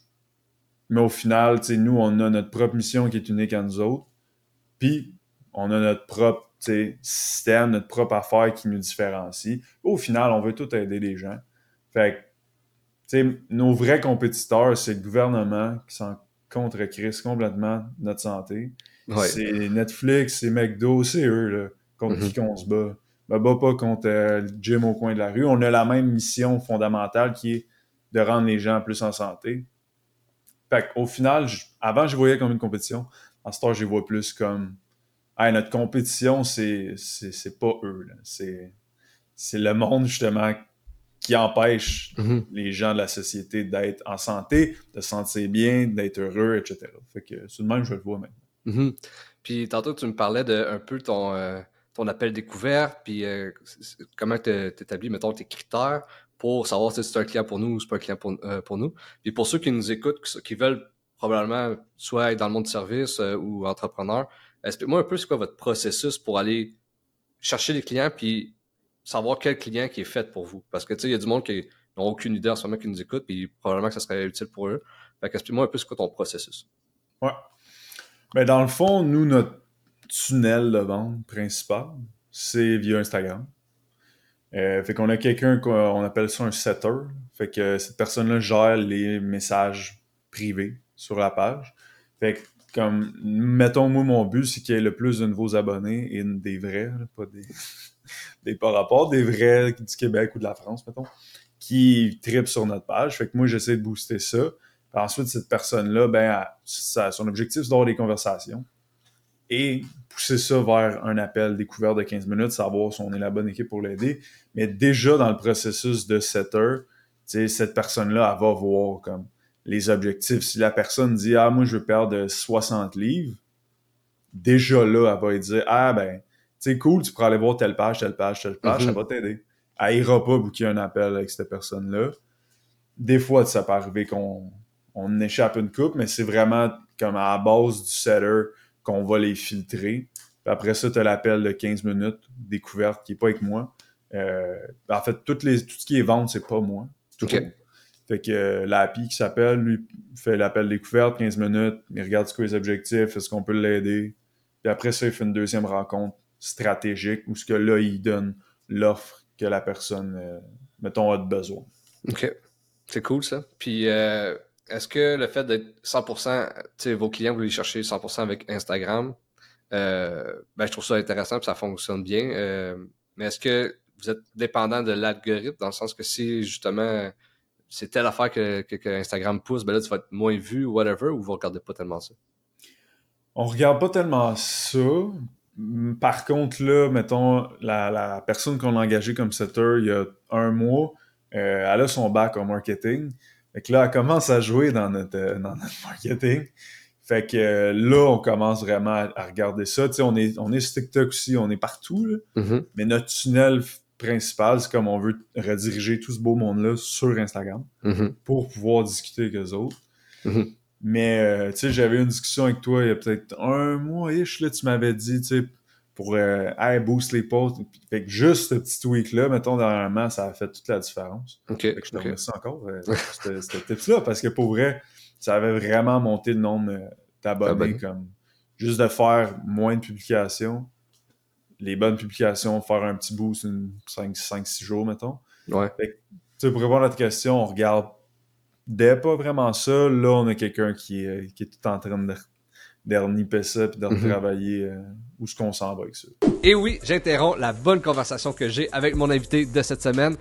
mais au final, nous, on a notre propre mission qui est unique à nous autres. Puis on a notre propre système, notre propre affaire qui nous différencie. Au final, on veut tout aider les gens. Fait que, nos vrais compétiteurs, c'est le gouvernement qui s'en contre Chris complètement notre santé. C'est Netflix, c'est McDo, c'est eux là, contre mm-hmm. qui qu'on se bat. Me bats pas contre euh, Jim au coin de la rue. On a la même mission fondamentale qui est de rendre les gens plus en santé. Fait au final, avant, je voyais comme une compétition. En ce temps, je vois plus comme notre compétition, c'est pas eux. C'est le monde, justement, qui empêche mhm. les gens de la société d'être en santé, de se sentir bien, d'être heureux, etc. Fait que c'est de même que je le vois maintenant. Mhm. Puis tantôt, tu me parlais de un peu ton, euh, ton appel découvert, puis euh, comment tu établis, mettons, tes critères pour savoir si c'est un client pour nous ou c'est pas un client pour, euh, pour, nous. Puis pour ceux qui nous écoutent, qui veulent probablement soit être dans le monde du service ou entrepreneur, explique-moi un peu c'est quoi votre processus pour aller chercher les clients puis savoir quel client qui est fait pour vous. Parce que, tu sais, il y a du monde qui n'ont aucune idée en ce moment qui nous écoute, puis probablement que ça serait utile pour eux. Fait qu'explique-moi un peu ce quoi ton processus. Ouais. Ben, dans le fond, nous, notre tunnel de vente principal, c'est via Instagram. Euh, fait qu'on a quelqu'un qu'on appelle ça un setter. Fait que cette personne-là gère les messages privés sur la page. Fait que, comme, mettons, moi, mon but, c'est qu'il y ait le plus de nouveaux abonnés et des vrais, pas des <laughs> des par rapport, des vrais du Québec ou de la France, mettons, qui tripent sur notre page. Fait que moi, j'essaie de booster ça. ensuite, cette personne-là, ben, son objectif, c'est d'avoir des conversations et pousser ça vers un appel découvert de 15 minutes, savoir si on est la bonne équipe pour l'aider. Mais déjà dans le processus de setter, cette personne-là, elle va voir comme les objectifs. Si la personne dit Ah, moi, je veux perdre 60 livres, déjà là, elle va dire Ah, ben, c'est cool, tu pourras aller voir telle page, telle page, telle page, ça mhm. va t'aider. Elle ira pas booker un appel avec cette personne-là. Des fois, ça peut arriver qu'on on échappe une coupe, mais c'est vraiment comme à la base du setter qu'on va les filtrer. Puis après ça, tu as l'appel de 15 minutes, découverte, qui n'est pas avec moi. Euh, en fait, toutes les, tout ce qui est vente, c'est pas moi. Fait que euh, l'API qui s'appelle, lui, fait l'appel découverte, 15 minutes, il regarde ce que les objectifs, est-ce qu'on peut l'aider. Puis après ça, il fait une deuxième rencontre stratégique où ce que là, il donne l'offre que la personne, euh, mettons, a de besoin. OK. C'est cool ça. Puis euh, est-ce que le fait d'être 100%, tu sais, vos clients, vous les cherchez 100% avec Instagram, ben, je trouve ça intéressant et ça fonctionne bien. mais est-ce que vous êtes dépendant de l'algorithme dans le sens que si justement c'est telle affaire que, que, Instagram pousse, ben là, tu vas être moins vu ou whatever, ou vous regardez pas tellement ça? On regarde pas tellement ça. Par contre, là, mettons, la, personne qu'on a engagée comme setter il y a un mois, euh, elle a son bac en marketing. Fait que là, elle commence à jouer dans notre, euh, dans notre <laughs> marketing. Fait que euh, là, on commence vraiment à, regarder ça. Tu sais, on est, on est sur TikTok aussi, on est partout, là. Mm-hmm. Mais notre tunnel principal, c'est comme on veut rediriger tout ce beau monde-là sur Instagram mm-hmm. pour pouvoir discuter avec eux autres. Mm-hmm. Mais, euh, tu sais, j'avais une discussion avec toi il y a peut-être un mois, ish, là, tu m'avais dit, tu sais, pour, euh, hey, boost les posts. Fait que juste ce petit tweak-là, mettons, dernièrement, ça a fait toute la différence. OK. Fait que je te remercie encore, euh, <laughs> ce tips-là, parce que pour vrai, ça avait vraiment monté le nombre d'abonnés, comme, juste de faire moins de publications, les bonnes publications, faire un petit boost, 5-6 jours, mettons. Ouais. Fait que, tu sais, pour répondre à ta question, on regarde dès pas vraiment ça. Là, on a quelqu'un qui est, qui est tout en train de dernier ça puis de mm travailler euh, où est-ce qu'on s'en va avec ça. Et oui, j'interromps la bonne conversation que j'ai avec mon invité de cette semaine.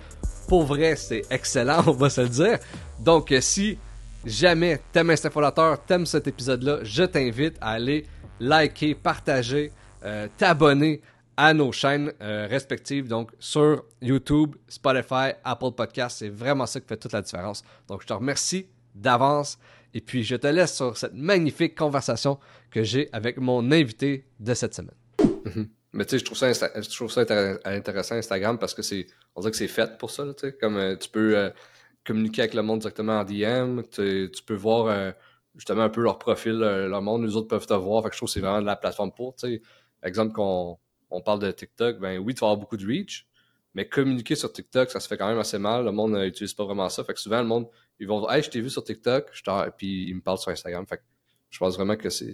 Pour vrai, c'est excellent, <laughs> on va se le dire. Donc, euh, si jamais t'aimes Instafolateur, t'aimes cet épisode-là, je t'invite à aller liker, partager, euh, t'abonner à nos chaînes respectives, donc sur YouTube, Spotify, Apple Podcasts. C'est vraiment ça qui fait toute la différence. Donc, je te remercie d'avance. Et puis, je te laisse sur cette magnifique conversation que j'ai avec mon invité de cette semaine. Mhm. Mais tu sais, je trouve ça, intéressant Instagram parce que c'est, on dirait que c'est fait pour ça, tu sais. Comme euh, tu peux euh, communiquer avec le monde directement en DM, tu peux voir euh, justement un peu leur profil, leur monde, les autres peuvent te voir. Fait que je trouve que c'est vraiment de la plateforme pour, tu sais. Exemple, qu'on on parle de TikTok, ben oui, tu vas avoir beaucoup de reach, mais communiquer sur TikTok, ça se fait quand même assez mal. Le monde n'utilise pas vraiment ça. Fait que souvent, le monde, ils vont dire Hey, je t'ai vu sur TikTok, je puis ils me parlent sur Instagram. Fait que je pense vraiment que c'est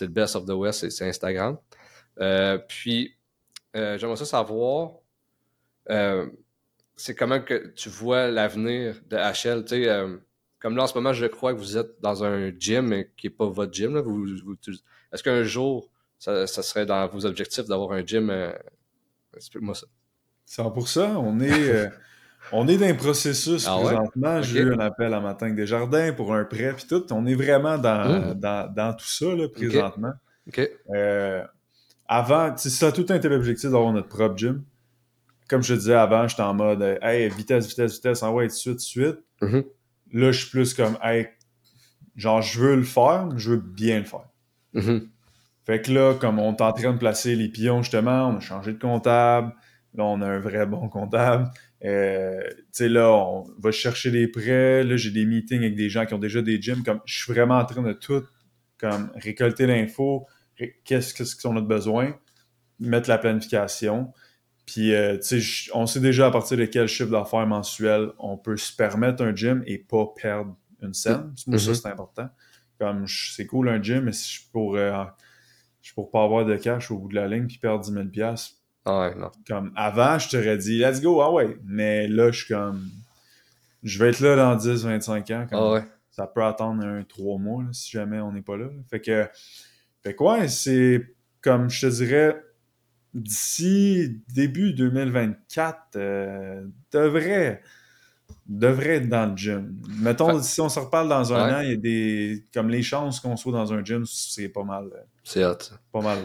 le best of the West, c'est Instagram. Euh, puis, euh, j'aimerais ça savoir, euh, c'est comment que tu vois l'avenir de HL. Tu comme là, en ce moment, je crois que vous êtes dans un gym qui n'est pas votre gym. Est-ce qu'un jour, ça, ça, serait dans vos objectifs d'avoir un gym? Explique-moi ça. 100%. On est, <laughs> on est dans un processus ah présentement. J'ai eu un appel à Matin des Jardins pour un prêt puis tout. On est vraiment dans, mmh. dans, tout ça là, présentement. Euh, avant, ça a tout un tel objectif d'avoir notre propre gym. Comme je te disais avant, j'étais en mode Hey, vitesse, vitesse, vitesse, envoie de suite, suite. Mmh. Là, je suis plus comme Hey, genre, je veux le faire, mais je veux bien le faire. Mmh. Fait que là, comme on est en train de placer les pions, justement, on a changé de comptable. Là, on a un vrai bon comptable. Euh, tu sais, là, on va chercher des prêts. Là, j'ai des meetings avec des gens qui ont déjà des gyms. Comme, je suis vraiment en train de tout comme récolter l'info. Qu'est-ce qu'on a de besoin? Mettre la planification. Puis, euh, tu sais, on sait déjà à partir de quel chiffre d'affaires mensuel on peut se permettre un gym et pas perdre une scène. Moi, ça, mm-hmm. c'est important. Comme, c'est cool un gym, mais si je pourrais, je pourrais pas avoir de cash au bout de la ligne puis perdre 10 000 ah non. Comme avant, je t'aurais dit, let's go, ah ouais. Mais là, je suis comme, je vais être là dans 10, 25 ans. ah ouais. Ça peut attendre un 3 mois si jamais on n'est pas là. Fait que, fait quoi, c'est comme je te dirais, d'ici début 2024, euh, devrait, devrait être dans le gym. Mettons, si on se reparle dans un an, il y a des. Comme les chances qu'on soit dans un gym, c'est pas mal. Euh, c'est hot. Pas mal.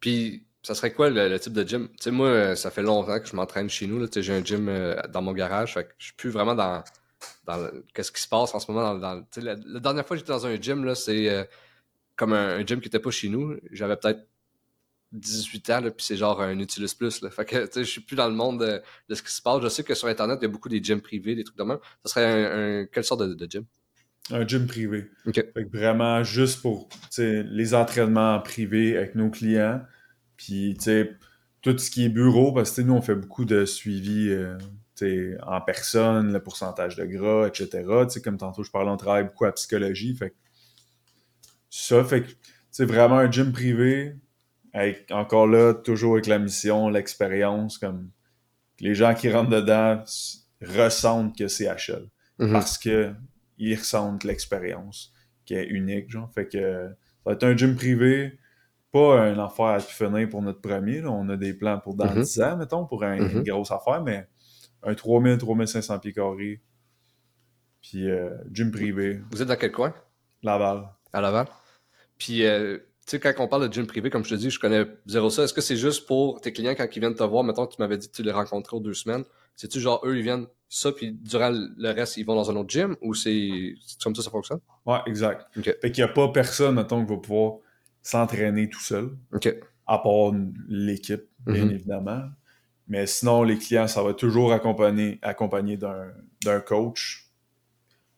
Puis ça serait quoi le, type de gym? Tu sais, moi, euh, ça fait longtemps que je m'entraîne chez nous. J'ai un gym euh, dans mon garage. Fait que je suis plus vraiment dans, dans qu'est-ce qui se passe en ce moment. Dans, la, dernière fois que j'étais dans un gym, c'est euh, comme un, gym qui était pas chez nous. J'avais peut-être 18 ans, puis c'est genre un Utilus Plus. Là. Fait que je suis plus dans le monde de, ce qui se passe. Je sais que sur Internet, il y a beaucoup des gyms privés, des trucs de même. Ça serait un, quelle sorte de, gym? Un gym privé. OK. Fait que vraiment juste pour les entraînements privés avec nos clients puis, tu sais, tout ce qui est bureau, parce que nous, on fait beaucoup de suivi euh, en personne, le pourcentage de gras, etc. sais comme tantôt, je parlais, on travaille beaucoup à psychologie. Fait ça, fait que c'est vraiment un gym privé, avec encore là, toujours avec la mission, l'expérience, comme les gens qui rentrent dedans ressentent que c'est HL. Mm-hmm. Parce que ils ressentent l'expérience qui est unique, genre. Fait que ça va être un gym privé pas un affaire à tout finir pour notre premier. On a des plans pour dans 10 mhm. ans, mettons, pour une mhm. grosse affaire, mais un 3000, 3500 pieds carrés, Puis euh, gym privé. Vous êtes dans quel coin? Laval. À Laval. Puis, euh, tu sais, quand on parle de gym privé, comme je te dis, je connais zéro ça. Est-ce que c'est juste pour tes clients quand ils viennent te voir? Mettons, tu m'avais dit que tu les rencontrais aux deux semaines? C'est-tu genre, eux, ils viennent ça, puis durant le reste, ils vont dans un autre gym? Ou c'est comme ça ça fonctionne? Ouais, exact. OK. Fait qu'il n'y a pas personne, mettons, qui va pouvoir s'entraîner tout seul, OK. à part l'équipe, bien Mhm. évidemment. Mais sinon, les clients, ça va toujours accompagner, accompagné d'un coach.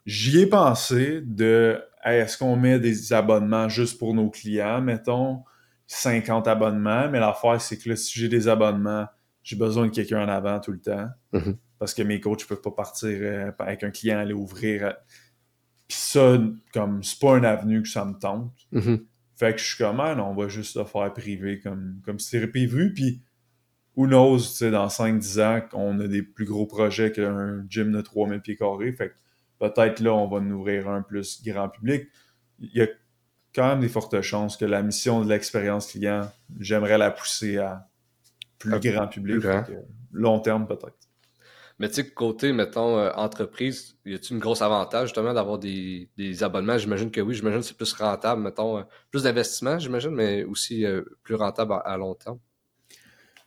J'y ai pensé de hey, est-ce qu'on met des abonnements juste pour nos clients, mettons 50 abonnements, mais l'affaire, c'est que là, si j'ai des abonnements, j'ai besoin de quelqu'un en avant tout le temps. Mhm. Parce que mes coachs ne peuvent pas partir euh, avec un client aller ouvrir. euh. Puis ça, comme c'est pas un avenue que ça me tente. Mhm. Fait que je suis comme, ah, non, on va juste le faire privé comme, comme c'était prévu. Puis, who knows, tu sais, dans 5-10 ans, qu'on a des plus gros projets qu'un gym de 3000 pieds carrés. Fait que peut-être là, on va en ouvrir un plus grand public. Il y a quand même des fortes chances que la mission de l'expérience client, j'aimerais la pousser à plus Un grand public. plus grand. Fait que long terme, peut-être. Mais tu sais, côté, mettons, euh, entreprise, y a-t-il une grosse avantage justement d'avoir des, des abonnements? J'imagine que oui, j'imagine que c'est plus rentable, mettons, euh, plus d'investissement, j'imagine, mais aussi euh, plus rentable à, à long terme.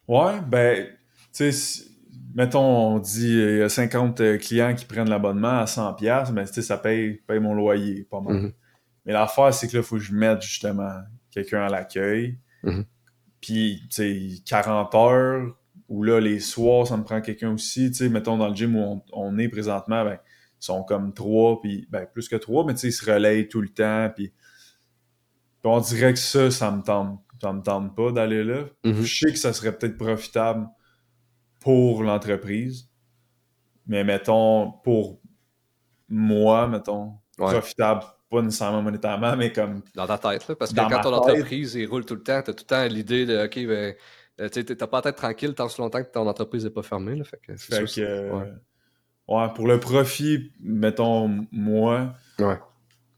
Ouais, ben, tu sais, mettons, on dit il y a 50 euh, clients qui prennent l'abonnement à 100$, mais tu sais, ça paye, paye mon loyer, pas mal. Mhm. Mais l'affaire, c'est que là, il faut que je mette justement quelqu'un à l'accueil. Mhm. Puis, tu sais, 40 heures, ou là, les soirs, ça me prend quelqu'un aussi. Tu sais, mettons, dans le gym où on, on est présentement, ben, ils sont comme trois, puis ben, plus que trois, mais tu sais, ils se relayent tout le temps, puis puis on dirait que ça, ça me tente, ça me tente pas d'aller là. Mhm. Je sais que ça serait peut-être profitable pour l'entreprise, mais mettons, pour moi, mettons, Ouais. profitable, pas nécessairement monétairement, mais comme Dans ta tête, là, parce que quand ton tête. entreprise il roule tout le temps, t'as tout le temps l'idée de OK, ben, euh, tu t'as pas la tête tranquille tant si longtemps que ton entreprise n'est pas fermée. Là, fait que c'est Fait sûr que, que- euh, ouais. ouais, pour le profit, mettons, moi, Ouais.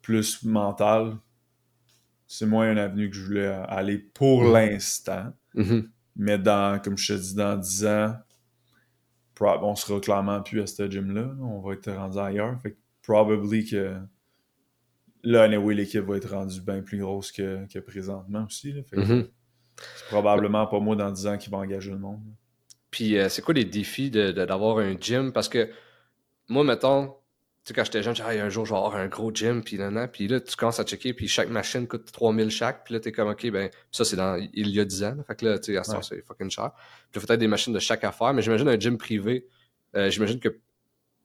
plus mental, c'est moins une avenue que je voulais aller pour l'instant. Mhm. Mais dans, comme je te dis, dans 10 ans, on sera clairement plus à ce gym-là. là. On va être rendu ailleurs. Fait que probably que là, anyway, l'équipe va être rendue bien plus grosse que, que présentement aussi. là. Fait que Mhm. c'est probablement pas moi dans 10 ans qui va engager le monde. Puis, euh, c'est quoi les défis de- de- d'avoir un gym? Parce que moi, mettons, sais, quand j'étais jeune, Ah, un jour, je vais avoir un gros gym, puis là, puis là, tu commences à checker, puis chaque machine coûte 3000 chaque, puis là, t'es comme, OK, ben, ça, c'est dans, il y a 10 ans, là. fait que là, tu sais, à ce Ouais. c'est fucking cher. Puis là, peut-être des machines de chaque affaire, mais j'imagine un gym privé, euh, j'imagine que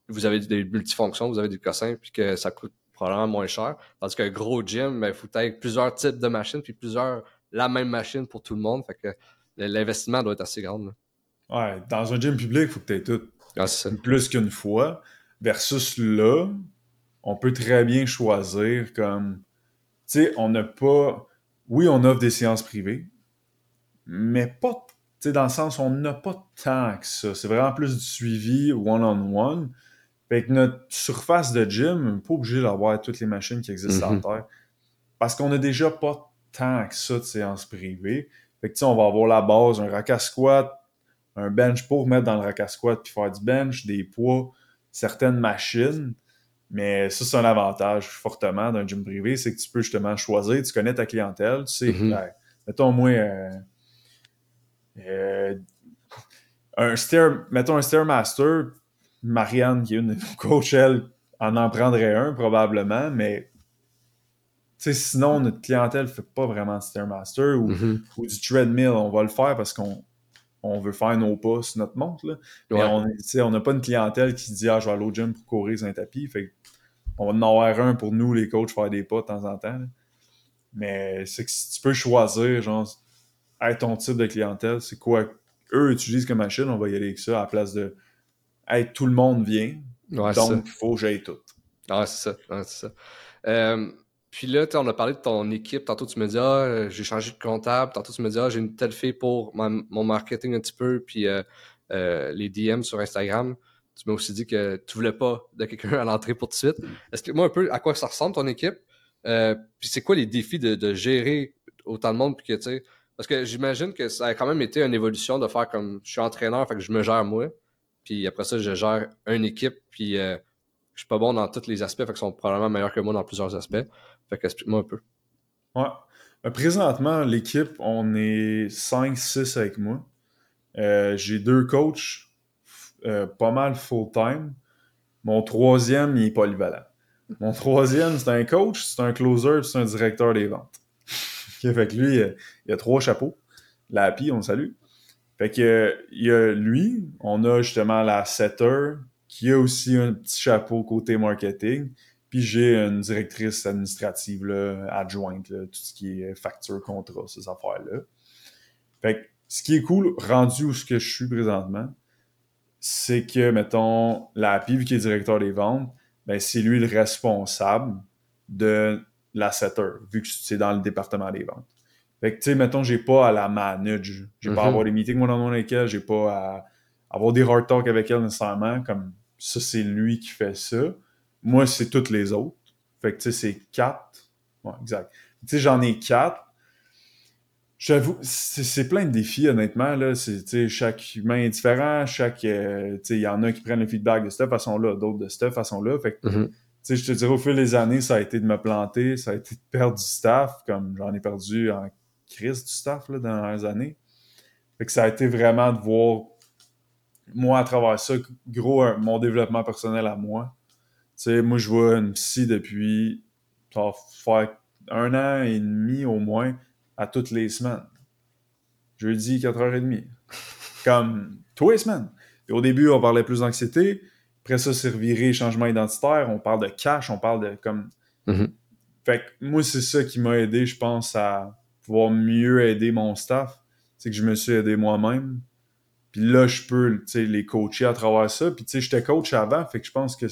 vous avez des multifonctions, vous avez des cossins, puis que ça coûte probablement moins cher. Tandis qu'un gros gym, ben, il faut peut-être plusieurs types de machines, puis plusieurs, la même machine pour tout le monde, fait que l'investissement doit être assez grand, là. Ouais, dans un gym public, il faut que tu aies tout. Ah, plus qu'une fois, versus là, on peut très bien choisir comme, tu sais, on n'a pas, oui, on offre des séances privées, mais pas, tu sais, dans le sens, on n'a pas tant que ça. C'est vraiment plus du suivi one-on-one. Fait que notre surface de gym, on n'est pas obligé d'avoir toutes les machines qui existent à terre. Parce qu'on n'a déjà pas tant que ça de séances privées. Fait que, tu sais, on va avoir la base, un rack à squat, un bench pour mettre dans le rack à squat puis faire du bench, des poids, certaines machines. Mais ça, c'est un avantage fortement d'un gym privé, c'est que tu peux justement choisir, tu connais ta clientèle, tu sais, Mhm. ben, mettons moi, euh, euh, un stair, mettons un Stairmaster, Marianne, qui est une <laughs> de nos coachs, elle, en en prendrait un probablement, mais sinon, notre clientèle ne fait pas vraiment de Stairmaster ou, Mhm. ou du treadmill. On va le faire parce qu'on on veut faire nos pas sur notre montre. Là. Ouais. on n'a pas une clientèle qui se dit Ah, je vais aller au gym pour courir sur un tapis. Fait on va en avoir un pour nous, les coachs, faire des pas de temps en temps. là. Mais c'est que si tu peux choisir, genre, hey, ton type de clientèle, c'est quoi eux utilisent comme machine, on va y aller avec ça à la place de Hey, tout le monde vient, Ouais, donc il faut que j'aille tout. Ah, c'est ça. C'est ça. Euh, puis là, on a parlé de ton équipe. Tantôt, tu me dis, ah, euh, j'ai changé de comptable. Tantôt, tu me dis, ah, j'ai une telle fille pour mon marketing un petit peu, puis euh, euh, les DM sur Instagram. Tu m'as aussi dit que tu voulais pas de quelqu'un à l'entrée pour tout de suite. Explique-moi un peu à quoi ça ressemble ton équipe? Puis c'est quoi les défis de, gérer autant de monde, puis que, parce que j'imagine que ça a quand même été une évolution de faire comme je suis entraîneur, fait que je me gère moi. Puis après ça, je gère une équipe, puis je suis pas bon dans tous les aspects, fait qu'ils sont probablement meilleurs que moi dans plusieurs aspects. Fait que explique-moi un peu. Ouais. Ben, présentement, l'équipe, on est 5-6 avec moi. Euh, j'ai deux coachs euh, pas mal full-time. Mon troisième, il est polyvalent. Mon troisième, c'est un coach, c'est un closer, c'est un directeur des ventes. <laughs> fait que lui, il a trois chapeaux. La Happy, on le salue. Fait que il y a lui, on a justement la setter, qui a aussi un petit chapeau côté marketing. Puis j'ai une directrice administrative là, adjointe, tout ce qui est facture, contrat, ces affaires-là. Fait que ce qui est cool, rendu où ce que je suis présentement, c'est que, mettons, la vu qu'il est directeur des ventes, ben, c'est lui le responsable de la setter, vu que c'est dans le département des ventes. Fait que, tu sais, mettons, j'ai pas à la manage. J'ai pas à mhm. avoir des meetings one-on-one avec elle, j'ai pas à avoir des hard talk avec elle nécessairement. Comme ça, c'est lui qui fait ça. Moi, c'est toutes les autres. Fait que, tu sais, c'est quatre. Ouais, exact. Tu sais, j'en ai quatre. J'avoue, c'est plein de défis, honnêtement. Là. Chaque humain est différent. Chaque, euh, il y en a qui prennent le feedback de cette façon-là, d'autres de cette façon-là. Fait que, mm-hmm. je te dirais, au fil des années, ça a été de me planter, ça a été de perdre du staff, comme j'en ai perdu en crise du staff là, dans les années. Fait que ça a été vraiment de voir, moi, à travers ça, gros, mon développement personnel à moi. Sais moi, je vois une psy depuis, ça va faire un an et demi au moins à toutes les semaines. Jeudi, 4h30. Comme tous les semaines. Et au début, on parlait plus d'anxiété. Après ça, c'est reviré changement identitaire. On parle de cash, on parle de comme. Mm-hmm. Fait que moi, c'est ça qui m'a aidé, je pense, à pouvoir mieux aider mon staff. C'est que je me suis aidé moi-même. Puis là, je peux les coacher à travers ça. Puis tu sais, j'étais coach avant, fait que je pense que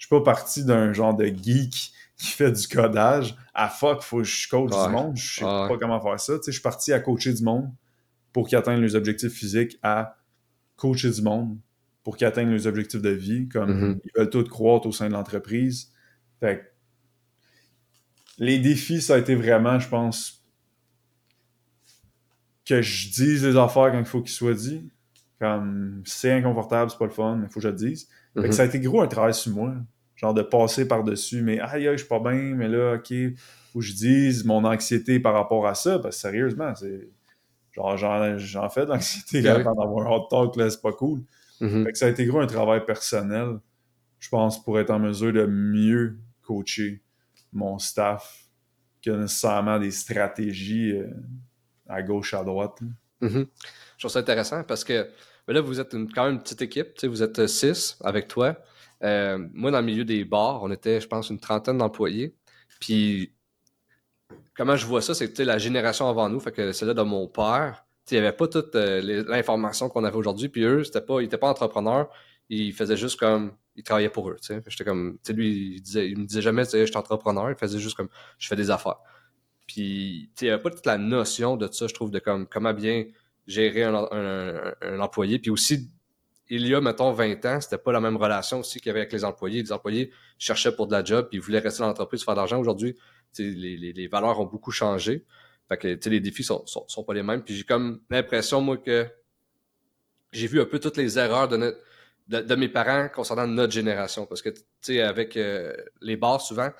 je suis pas parti d'un genre de geek qui fait du codage, à fuck, faut que je coach du monde, je sais pas comment faire ça. Tu sais, je suis parti à coacher du monde pour qu'ils atteignent leurs objectifs physiques, à coacher du monde pour qu'ils atteignent leurs objectifs de vie, comme mm-hmm. ils veulent tout croître au sein de l'entreprise. Fait les défis, ça a été vraiment, je pense, que je dise les affaires quand il faut qu'ils soient dit. Comme c'est inconfortable, c'est pas le fun, mais il faut que je le dise. Fait que mm-hmm. ça a été gros un travail sur moi genre de passer par-dessus, mais aïe, aïe, je suis pas bien, mais là, ok, faut que je dise mon anxiété par rapport à ça, parce que sérieusement, c'est. Genre, j'en fais de l'anxiété ben avant d'avoir un hot talk, là, c'est pas cool. Mm-hmm. Fait que ça a été gros un travail personnel, je pense, pour être en mesure de mieux coacher mon staff que nécessairement des stratégies euh, à gauche, à droite. Mm-hmm. Je trouve ça intéressant parce que ben là, vous êtes quand même une petite équipe, vous êtes six avec toi. Euh, moi, dans le milieu des bars, on était, je pense, une trentaine d'employés. Puis, comment je vois ça, c'est que la génération avant nous, fait que celle-là de mon père, il n'y avait pas toute euh, l'information qu'on avait aujourd'hui. Puis eux, c'était pas, ils n'étaient pas entrepreneurs. Ils faisaient juste comme. Ils travaillaient pour eux. J'étais comme. Lui, il, disait, il me disait jamais, je suis entrepreneur. Il faisait juste comme. Je fais des affaires. Puis, il n'y avait pas toute la notion de ça, je trouve, de comme comment bien gérer un, employé. Puis aussi, il y a, mettons, 20 ans, c'était pas la même relation aussi qu'il y avait avec les employés. Les employés cherchaient pour de la job, puis ils voulaient rester dans l'entreprise, faire de l'argent. Aujourd'hui, les, les, valeurs ont beaucoup changé. Fait que, les défis sont, sont, pas les mêmes. Puis j'ai comme l'impression, moi, que j'ai vu un peu toutes les erreurs de, de, mes parents concernant notre génération. Parce que, tu sais, avec euh, les bars, souvent,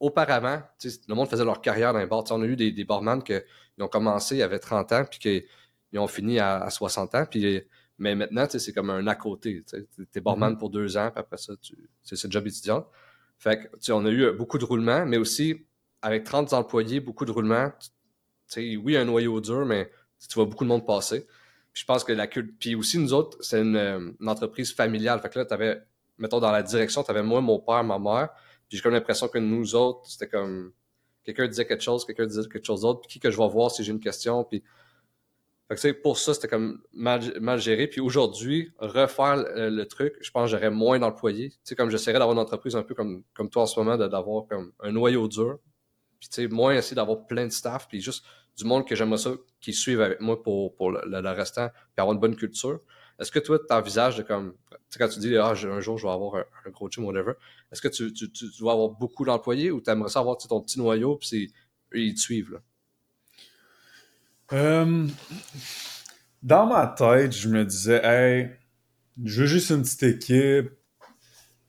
auparavant, le monde faisait leur carrière dans les bars. on a eu des, des barman qui ont commencé, ils avaient 30 ans, puis qu'ils ont fini à, à 60 ans. Puis mais maintenant, c'est comme un à côté. Tu es barman mm-hmm. pour deux ans, puis après ça, c'est le job étudiant. Fait que, on a eu beaucoup de roulements, mais aussi, avec 30 employés, beaucoup de roulements. Tu oui, un noyau dur, mais tu vois beaucoup de monde passer. Puis je pense que la culture. Puis aussi, nous autres, c'est une, entreprise familiale. Fait que là, tu avais, mettons, dans la direction, tu avais moi, mon père, ma mère. Puis j'ai comme l'impression que nous autres, c'était comme. Quelqu'un disait quelque chose, quelqu'un disait quelque chose d'autre. Puis qui que je vais voir si j'ai une question. Puis pour ça, c'était comme mal, géré. Puis aujourd'hui, refaire le, truc, je pense que j'aurais moins d'employés. Tu sais, comme j'essaierais d'avoir une entreprise un peu comme, comme toi en ce moment, d'avoir comme un noyau dur. Puis tu sais, moins essayer d'avoir plein de staff, puis juste du monde que j'aimerais ça, qui suivent avec moi pour, pour le, restant, puis avoir une bonne culture. Est-ce que toi, tu envisages de comme, tu sais, quand tu dis, ah, un jour, je vais avoir un, gros gym, whatever, est-ce que tu, tu, tu, vas avoir beaucoup d'employés ou tu aimerais ça avoir ton petit noyau, puis ils te suivent, là? Euh, dans ma tête, je me disais, hey, je veux juste une petite équipe.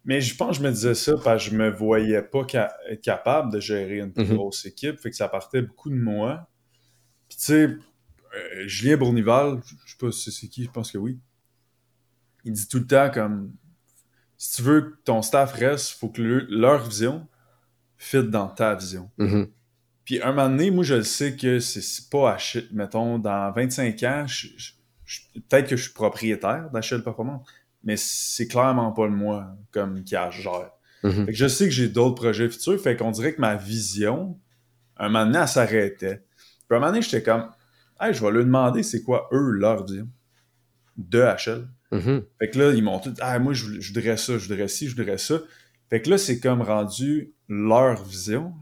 Mais je pense que je me disais ça parce que je me voyais pas être capable de gérer une plus Mhm. grosse équipe. Fait que ça partait beaucoup de moi. Puis tu sais, euh, Julien Bournival, je sais pas si c'est qui, je pense que oui. Il dit tout le temps comme si tu veux que ton staff reste, faut que le- leur vision fit dans ta vision. Mhm. Puis un moment donné, moi je le sais que c'est- pas Achille. Mettons, dans 25 ans, je- je- je- peut-être que je suis propriétaire d'Achille Performance, mais c'est clairement pas le moi comme qui a gère. Mhm. Fait que je sais que j'ai d'autres projets futurs, fait qu'on dirait que ma vision, un moment donné, elle s'arrêtait. Puis un moment donné, j'étais comme, hey, je vais leur demander c'est quoi eux leur vision de HL. Mhm. Fait que là, ils m'ont tout ah, moi, je, je voudrais ça, je voudrais ci, je voudrais ça. Fait que là, c'est comme rendu leur vision,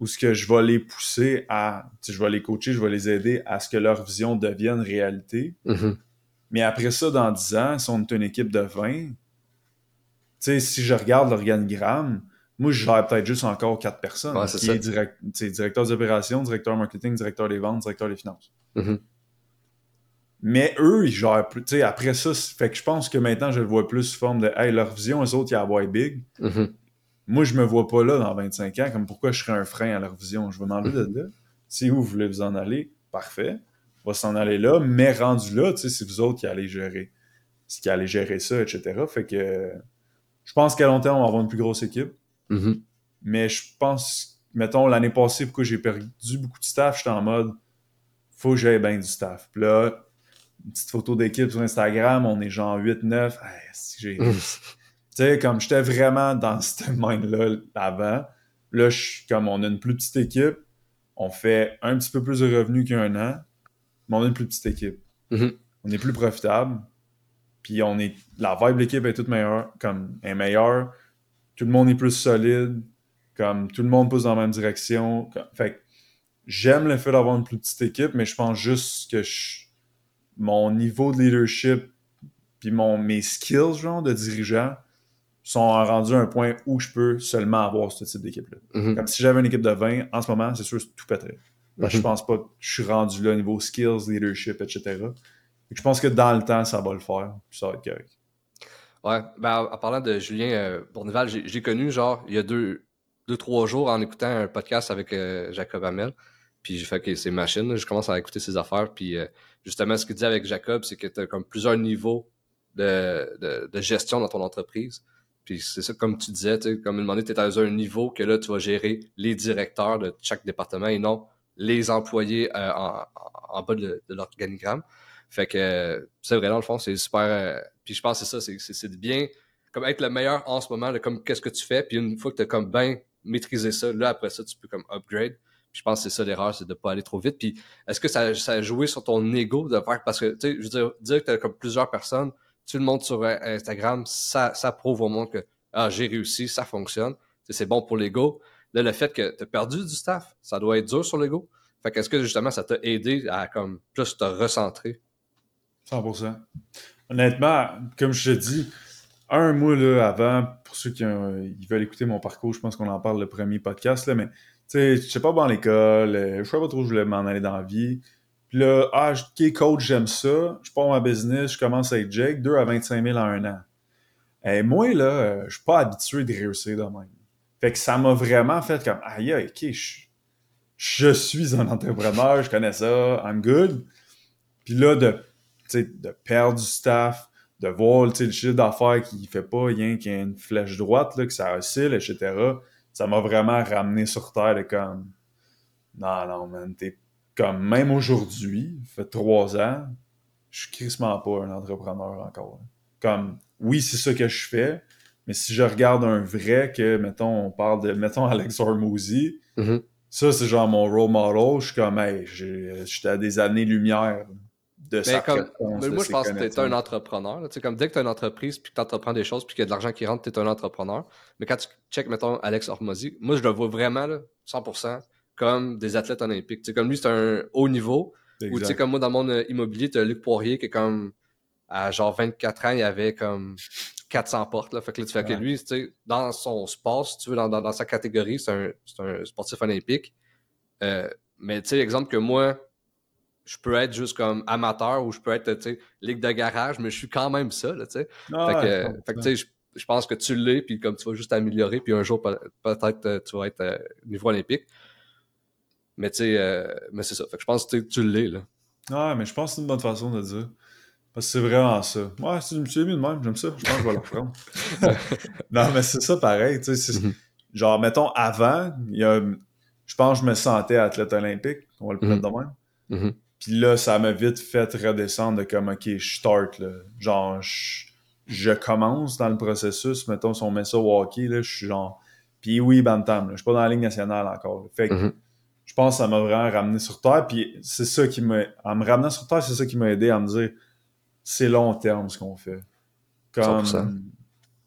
où ce que je vais les pousser à, je vais les coacher, je vais les aider à ce que leur vision devienne réalité. Mhm. Mais après ça, dans 10 ans, si on est une équipe de 20, tu sais, si je regarde l'organigramme, moi, je gère peut-être juste encore 4 personnes. Ouais, qui ça. est direct, directeur des opérations, directeur marketing, directeur des ventes, directeur des finances. Mhm. Mais eux, ils gèrent plus. Après ça, fait que je pense que maintenant, je le vois plus sous forme de Hey, leur vision, eux autres, ils la big. Mhm. Moi, je me vois pas là dans 25 ans. Comme pourquoi je serais un frein à leur vision? Je vais m'enlever de là. Si vous voulez vous en aller, parfait. On va s'en aller là. Mais rendu là, tu sais, c'est vous autres qui allez gérer. C'est qui allez gérer ça, etc. Fait que je pense qu'à long terme, on va avoir une plus grosse équipe. Mhm. Mais je pense, mettons, l'année passée, pourquoi j'ai perdu beaucoup de staff, j'étais en mode, faut que j'aie bien du staff. Puis là, une petite photo d'équipe sur Instagram, on est genre 8-9. Hey, si j'ai... Tu sais, comme j'étais vraiment dans <laughs> cette mind-là avant. Là, je comme on a une plus petite équipe, on fait un petit peu plus de revenus qu'un an, mais on a une plus petite équipe. Mhm. On est plus profitable. Puis on est. La vibe de l'équipe est toute meilleure, comme est meilleure. Tout le monde est plus solide. Comme tout le monde pousse dans la même direction. Comme- fait que j'aime le fait d'avoir une plus petite équipe, mais je pense juste que je- mon niveau de leadership puis mon, mes skills genre de dirigeant sont rendus à un point où je peux seulement avoir ce type d'équipe-là. Mhm. Comme si j'avais une équipe de 20, en ce moment, c'est sûr que tout pèterait. Que Mhm. je pense pas que je suis rendu là au niveau skills, leadership, etc. Je pense que dans le temps, ça va le faire. Puis ça va être correct. Ouais, ben, en parlant de Julien euh, Bourneval, j'ai connu, genre, il y a deux, deux, trois jours en écoutant un podcast avec euh, Jacob Hamel. Puis j'ai fait que c'est machine, je commence à écouter ses affaires. Puis euh, justement, ce qu'il dit avec Jacob, c'est que tu as comme plusieurs niveaux de, de, de gestion dans ton entreprise. Puis c'est ça, comme tu disais, comme une donné, tu es dans un niveau que là, tu vas gérer les directeurs de chaque département et non les employés euh, en, bas de, l'organigramme. Fait que c'est vrai, dans le fond, c'est super. euh, puis je pense que c'est ça, c'est- de bien comme être le meilleur en ce moment, comme qu'est-ce que tu fais. Puis une fois que tu as comme bien maîtrisé ça, là après ça, tu peux comme upgrade. Puis je pense que c'est ça l'erreur, c'est de pas aller trop vite. Puis est-ce que ça, ça a joué sur ton ego de faire parce que tu sais, je veux dire, dire que tu as comme plusieurs personnes, tu le montres sur euh, Instagram, ça, prouve au monde que ah, j'ai réussi, ça fonctionne. C'est bon pour l'ego. Là, le fait que tu as perdu du staff, ça doit être dur sur l'ego. Fait qu'est-ce que justement ça t'a aidé à comme plus te recentrer? 100%. Honnêtement, comme je te dis, un mois là, avant, pour ceux qui veulent écouter mon parcours, je pense qu'on en parle le premier podcast, mais tu sais, sais pas bon l'école, euh, je sais pas trop où je voulais m'en aller dans la vie. Puis là, ah, ok, coach, j'aime ça, je pars ma business, je commence avec Jake, 2 à 25 000 en un an. Et moi, là, je suis pas habitué de réussir de même. Fait que ça m'a vraiment fait comme, aïe, aïe, ok, je, je suis un entrepreneur, je connais ça, I'm good. Puis là, de, de perdre du staff, de voir le chiffre d'affaires qui fait pas rien qu'il y ait une flèche droite, là, que ça oscille, etc., ça m'a vraiment ramené sur terre de comme, non, non, man, t'es comme, même aujourd'hui, ça fait trois ans, je suis crissement pas un entrepreneur encore. Comme, oui, c'est ça que je fais, mais si je regarde un vrai que, mettons, on parle de, mettons, Alex Hormozy, Mhm. ça, c'est genre mon role model. Je suis comme, hey, j'étais à des années-lumière de sa Ben, mais moi, je pense que tu es un entrepreneur. Tu sais, comme dès que tu as une entreprise puis que tu entreprends des choses puis qu'il y a de l'argent qui rentre, tu es un entrepreneur. Mais quand tu check, mettons, Alex Hormozy, moi, je le vois vraiment, là, 100%, comme des athlètes olympiques. Comme lui, c'est un haut niveau. Ou tu sais, comme moi, dans le monde euh, immobilier, tu as Luc Poirier qui est comme, à genre 24 ans, il avait comme 400 portes. Là. Fait que là, tu fais que lui, tu sais, dans son sport, si tu veux, dans, dans, dans sa catégorie, c'est un, c'est un sportif olympique. Euh, mais tu sais, exemple que moi, je peux être juste comme amateur ou je peux être, tu sais, ligue de garage, mais je suis quand même ça, là, tu sais. Ah, fait que, ouais, euh, fait que, tu sais, je- je pense que tu l'es, puis comme tu vas juste améliorer, puis un jour, peut-être, tu vas être euh, niveau olympique. Mais tu sais, euh, mais c'est ça. Fait que je pense que tu l'es, là. Ouais, mais je pense que c'est une bonne façon de dire. Parce que c'est vraiment ça. Ouais, c'est mieux de même, j'aime ça. Je pense que je vais le reprendre. <laughs> non, mais c'est ça pareil. Tu sais, mhm. Genre, mettons, avant, il y a, je pense que je me sentais athlète olympique. On va le prendre de même. Mhm. Puis là, ça m'a vite fait redescendre de comme, OK, je start, là. Genre, je, commence dans le processus. Mettons, si on met ça au hockey, là, je suis genre... Puis oui, Bantam, là, je suis pas dans la ligne nationale encore. Fait que mhm. Je pense que ça m'a vraiment ramené sur Terre. Puis c'est ça qui m'a... En me ramenant sur Terre, c'est ça qui m'a aidé à me dire, c'est long terme ce qu'on fait. Comme...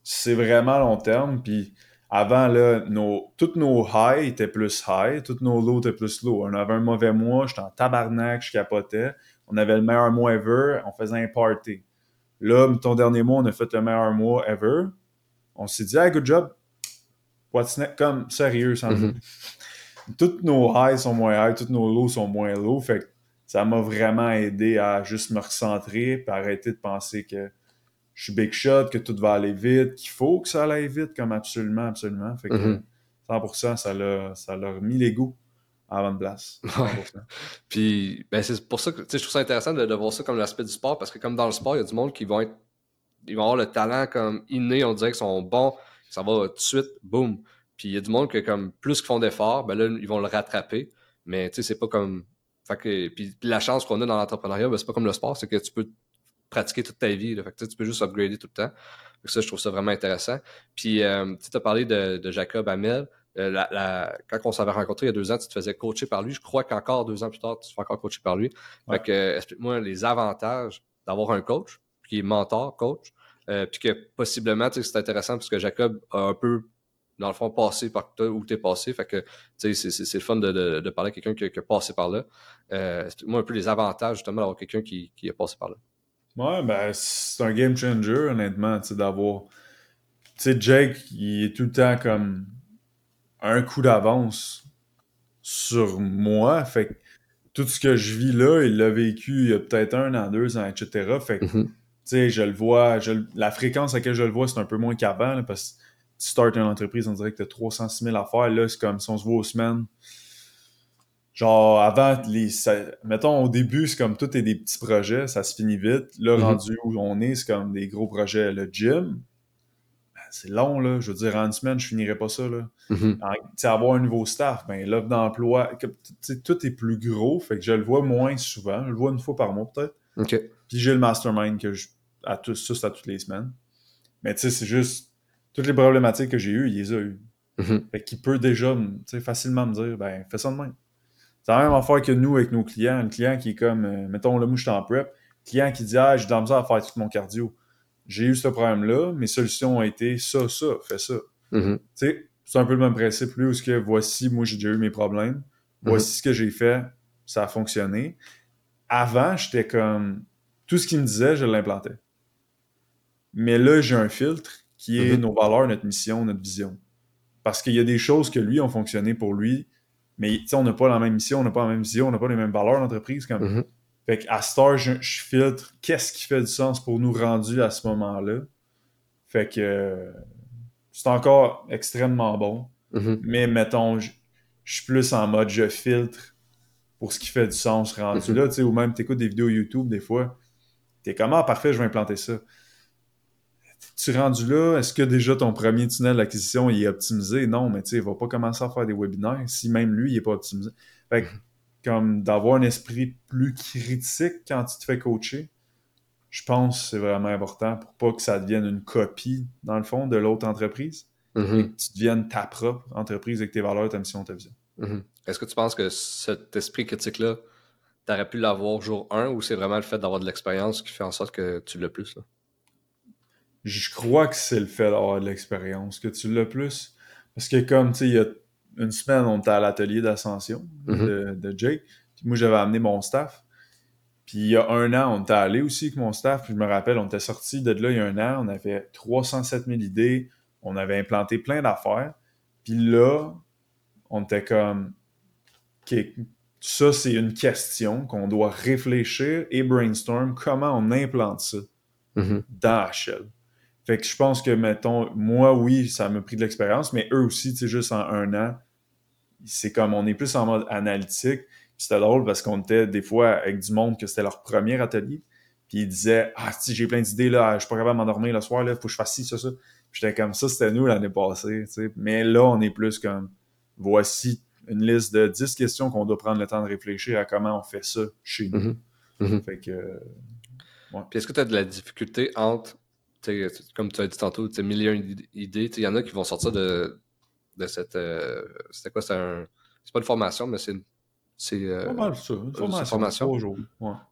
C'est vraiment long terme, puis avant, là, nos, toutes nos highs étaient plus high, toutes nos lows étaient plus low. On avait un mauvais mois, j'étais en tabarnak, je capotais. On avait le meilleur mois ever, on faisait un party. Là, ton dernier mois, on a fait le meilleur mois ever. On s'est dit, hey, good job. What's next? Comme, sérieux, sans mm Toutes nos highs sont moins high, toutes nos lows sont moins low. Fait que ça m'a vraiment aidé à juste me recentrer et arrêter de penser que je suis big shot, que tout va aller vite, qu'il faut que ça aille vite, comme absolument, absolument. Fait que 100%, mhm. ça l'a, ça les goûts à la bonne place. Puis, ben, c'est pour ça que je trouve ça intéressant de, voir ça comme l'aspect du sport, parce que comme dans le sport, il y a du monde qui vont être, ils vont avoir le talent comme inné, on dirait qu'ils sont bons, ça va tout de suite, boum. Puis il y a du monde que comme plus qu'ils font d'efforts, ben là, ils vont le rattraper. Mais tu sais, c'est pas comme. Fait que, puis la chance qu'on a dans l'entrepreneuriat, ben, c'est pas comme le sport, c'est que tu peux pratiquer toute ta vie. Fait que, tu peux juste upgrader tout le temps. ça, je trouve ça vraiment intéressant. Puis, euh, tu as parlé de, Jacob Hamel. Euh, quand on s'avait rencontré il y a deux ans, tu te faisais coacher par lui. Je crois qu'encore deux ans plus tard, tu te fais encore coacher par lui. Fait que, explique-moi les avantages d'avoir un coach, qui est mentor, coach, euh, puis que possiblement, tu sais, c'est intéressant parce que Jacob a un peu, dans le fond, passé par toi où tu es passé. Fait que, tu sais, c'est le fun de, parler à quelqu'un qui, a passé par là. explique-moi un peu les avantages, justement, d'avoir quelqu'un qui, qui a passé par là. Ouais, ben, c'est un game changer, honnêtement, tu sais, d'avoir. Tu sais, Jake, il est tout le temps comme un coup d'avance sur moi. Fait que tout ce que je vis là, il l'a vécu il y a peut-être un an, deux ans, etc. Fait que, mm-hmm. tu sais, je le vois, la fréquence à laquelle je le vois, c'est un peu moins qu'avant, parce que tu startes une entreprise, on dirait que tu as 306 000 affaires. Là, c'est comme si on se voit aux semaines Genre, avant, les, mettons, au début, c'est comme tout est des petits projets, ça se finit vite. Là, mhm. rendu où on est, c'est comme des gros projets. Le gym, ben, c'est long, là. Je veux dire, en une semaine, je finirais pas ça, là. Mm avoir un nouveau staff, ben, l'offre d'emploi, tout est plus gros, fait que je le vois moins souvent. Je le vois une fois par mois, peut-être. Puis j'ai le mastermind que je, à tous, à toutes les semaines. Mais tu sais, c'est juste, toutes les problématiques que j'ai eues, il les a eues. Mhm. Fait qu'il peut déjà, facilement me dire, ben, fais ça de même. C'est la même affaire que nous avec nos clients. Un client qui est comme, euh, mettons, là, moi, je suis en prep. Client qui dit, ah, j'ai de la misère à faire tout mon cardio. J'ai eu ce problème-là, mes solutions ont été ça, ça, fais ça. Mm-hmm. Tu sais, c'est un peu le même principe, lui, où que voici, moi, j'ai déjà eu mes problèmes. Mm-hmm. Voici ce que j'ai fait, ça a fonctionné. Avant, j'étais comme, tout ce qu'il me disait, je l'implantais. Mais là, j'ai un filtre qui est mm-hmm. nos valeurs, notre mission, notre vision. Parce qu'il y a des choses que lui ont fonctionné pour lui, mais on n'a pas la même mission, on n'a pas la même vision, on n'a pas les mêmes valeurs d'entreprise. Comme... Mm-hmm. Fait qu'à Star, je, filtre qu'est-ce qui fait du sens pour nous rendu à ce moment-là. Fait que c'est encore extrêmement bon. Mm-hmm. Mais mettons, je, suis plus en mode je filtre pour ce qui fait du sens rendu là, tu sais, ou même tu écoutes des vidéos YouTube des fois. T'es comme ah parfait, je vais implanter ça es rendu là, est-ce que déjà ton premier tunnel d'acquisition est optimisé? Non, mais tu sais, il va pas commencer à faire des webinaires si même lui, il est pas optimisé. Fait que, comme d'avoir un esprit plus critique quand tu te fais coacher, je pense que c'est vraiment important pour pas que ça devienne une copie, dans le fond, de l'autre entreprise. Mm-hmm. que tu deviennes ta propre entreprise avec tes valeurs, ta mission, ta vision. Mm-hmm. Est-ce que tu penses que cet esprit critique-là, tu aurais pu l'avoir jour 1 ou c'est vraiment le fait d'avoir de l'expérience qui fait en sorte que tu l'as plus? Là? Je crois que c'est le fait d'avoir de l'expérience que tu l'as plus. Parce que comme, tu sais, il y a une semaine, on était à l'atelier d'ascension mm-hmm. de, Jake. Puis moi, j'avais amené mon staff. Puis il y a un an, on était allé aussi avec mon staff. Puis je me rappelle, on était sorti de là il y a un an. On avait 307 000 idées. On avait implanté plein d'affaires. Puis là, on était comme... ça, c'est une question qu'on doit réfléchir et brainstorm comment on implante ça mm-hmm. dans HL. Fait que je pense que, mettons, moi, oui, ça m'a pris de l'expérience, mais eux aussi, tu sais, juste en un an, c'est comme on est plus en mode analytique. C'était drôle parce qu'on était des fois avec du monde que c'était leur premier atelier. Puis ils disaient Ah, si j'ai plein d'idées là, je suis pas capable de m'endormir le soir, là, faut que je fasse ci, ça, ça. J'étais comme ça, c'était nous l'année passée. Tu sais. Mais là, on est plus comme voici une liste de 10 questions qu'on doit prendre le temps de réfléchir à comment on fait ça chez nous. Mhm. Mhm. Fait que. Puis est-ce que tu as de la difficulté entre, comme tu as dit tantôt, millions d'idées, il y en a qui vont sortir de, de cette. Euh, c'était quoi C'est un, pas une formation, mais c'est c'est euh, ça. Une formation, de trois jours.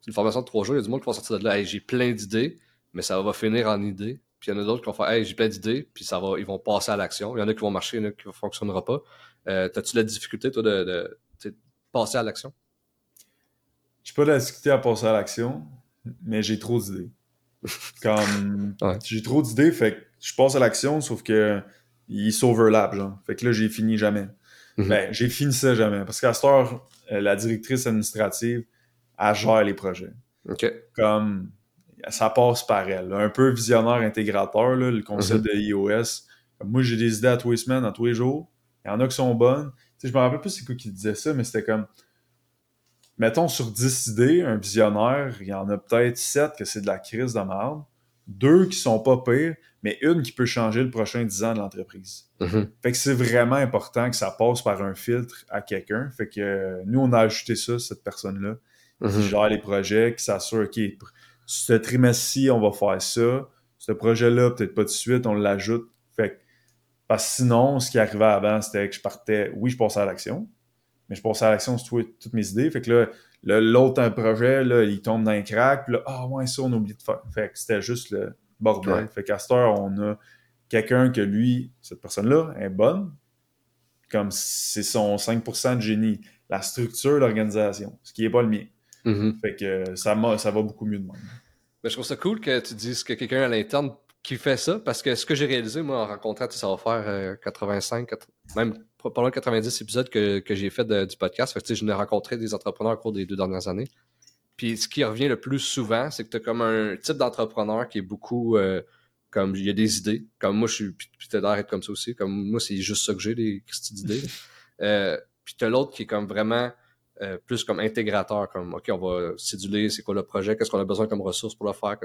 C'est une formation de trois jours. Il y a du monde qui va sortir de là. j'ai plein d'idées, mais ça va finir en idées. Puis il y en a d'autres qui vont faire Hey, j'ai plein d'idées, puis ça va, ils vont passer à l'action. Il y en a qui vont marcher, il y en a qui ne fonctionnera pas. Euh, As-tu la difficulté, toi, de, de passer à l'action? Pas de la difficulté à passer à l'action, mais j'ai trop d'idées. Comme j'ai trop d'idées, fait que je passe à l'action, sauf que ils s'overlap, genre. Fait que là, j'ai fini jamais. Mhm. Ben, j'ai fini ça jamais. Parce qu'à cette heure, euh, la directrice administrative, elle gère les projets. Comme ça passe par elle. Un peu visionnaire intégrateur, là, le concept mhm. de iOS. moi, j'ai des idées à tous les semaines, à tous les jours. Il y en a qui sont bonnes. Tu sais, je me rappelle plus c'est quoi qui disait ça, mais c'était comme mettons sur 10 idées, un visionnaire, il y en a peut-être 7 que c'est de la crise de merde, deux qui sont pas pires, mais une qui peut changer le prochain 10 ans de l'entreprise. Mm-hmm. Fait que c'est vraiment important que ça passe par un filtre à quelqu'un. Fait que euh, nous, on a ajouté ça, cette personne-là, qui mm-hmm. gère les projets, qui s'assure, OK, ce trimestre-ci, on va faire ça. Ce projet-là, peut-être pas tout de suite, on l'ajoute. Fait que, parce que sinon, ce qui arrivait avant, c'était que je partais, oui, je passais à l'action, mais je passais à l'action sur toutes mes idées. Fait que là, l'autre projet, là, il tombe dans un crack, puis là, ah ouais, ça, on oublie de faire. Fait que c'était juste le bordel. Fait qu'à cette heure, on a quelqu'un que lui, cette personne-là, est bonne, comme c'est son 5% de génie, la structure, l'organisation, ce qui n'est pas le mien. Mm-hmm. Fait que ça, ça va beaucoup mieux de même. Mais je trouve ça cool que tu dises que quelqu'un à l'interne qui fait ça, parce que ce que j'ai réalisé, moi, en rencontrant, ça va faire 85, euh, même de 90 épisodes que, que j'ai fait du podcast. Fait que, je n'ai rencontré des entrepreneurs au cours des deux dernières années. Puis ce qui revient le plus souvent, c'est que tu as comme un type d'entrepreneur qui est beaucoup euh, comme il y a des idées. Comme moi, je suis. Puis t'as l'air comme ça aussi. Comme moi, c'est juste ça que j'ai, des d'idées. <laughs> euh, puis t'as l'autre qui est comme vraiment euh, plus comme intégrateur, comme OK, on va céduler, c'est quoi le projet, qu'est-ce qu'on a besoin comme ressources pour le faire?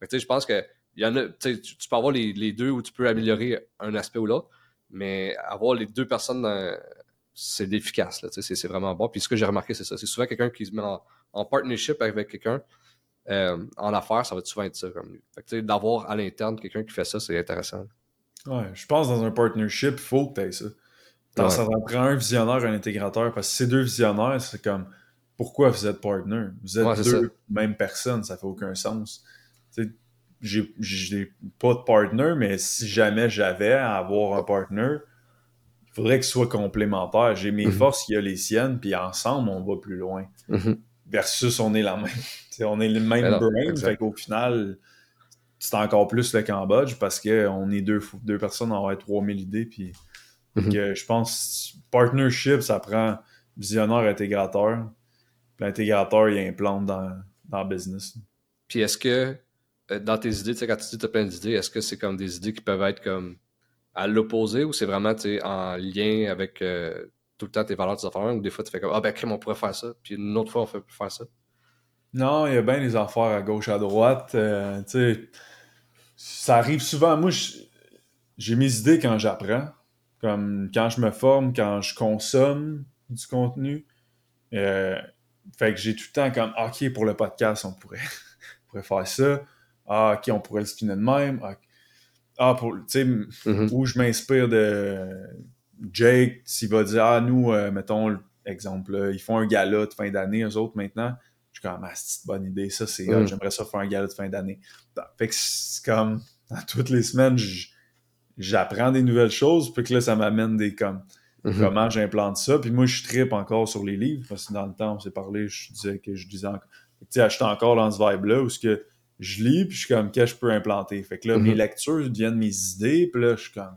Fait que, je pense que y en a, tu, tu peux avoir les, les, deux où tu peux améliorer un aspect ou l'autre. Mais avoir les deux personnes, c'est efficace. C'est vraiment bon. Puis ce que j'ai remarqué, c'est ça. C'est souvent quelqu'un qui se met en, partnership avec quelqu'un. Euh, en affaires, ça va souvent être ça. D'avoir à l'interne quelqu'un qui fait ça, c'est intéressant. Ouais, je pense dans un partnership, il faut que tu aies ça. Ça prend un visionnaire, un intégrateur, parce que ces deux visionnaires, c'est comme pourquoi vous êtes partner? Vous êtes deux mêmes personnes, ça fait aucun sens j'ai pas de partner, mais si jamais j'avais à avoir un partner, il faudrait qu'il soit complémentaire. J'ai mes mhm. forces, il y a les siennes, puis ensemble, on va plus loin. Mhm. Versus, on est la même. <laughs> on est le même brain, fait qu'au final, c'est encore plus le Cambodge parce qu'on est deux, deux personnes à avoir 3000 idées. Puis, mhm. je pense, partnership, ça prend visionnaire intégrateur. L'intégrateur, il implante dans, dans le business. Puis est-ce que dans tes idées, quand tu dis que tu as plein d'idées, est-ce que c'est comme des idées qui peuvent être comme à l'opposé ou c'est vraiment en lien avec euh, tout le temps tes valeurs, tes affaires, ou des fois tu fais comme Ah ben crème, on pourrait faire ça, puis une autre fois on plus faire ça? Non, il y a bien des affaires à gauche, à droite. Euh, ça arrive souvent. Moi, j'ai mes idées quand j'apprends, comme quand je me forme, quand je consomme du contenu. fait que j'ai tout le temps comme OK, pour le podcast, on pourrait, <laughs> on pourrait faire ça. Ah, ok, on pourrait le spinner de même. Ah, ah pour, tu sais, mm-hmm. où je m'inspire de Jake, s'il va dire, ah, nous, euh, mettons, exemple, ils font un gala de fin d'année, eux autres, maintenant. Je suis comme, ah, c'est une bonne idée, ça, c'est, mm. j'aimerais ça faire un gala de fin d'année. Fait que c'est comme, toutes les semaines, j'apprends des nouvelles choses, puis que là, ça m'amène des comme, mm-hmm. comment j'implante ça. Puis moi, je tripe encore sur les livres, parce que dans le temps, on s'est parlé, je disais que je disais encore. Tu sais, j'étais encore dans ce vibe-là, où ce que je lis, puis je suis comme, qu'est-ce que je peux implanter? Fait que là, mes mhm. lectures deviennent mes idées, puis là, je suis comme.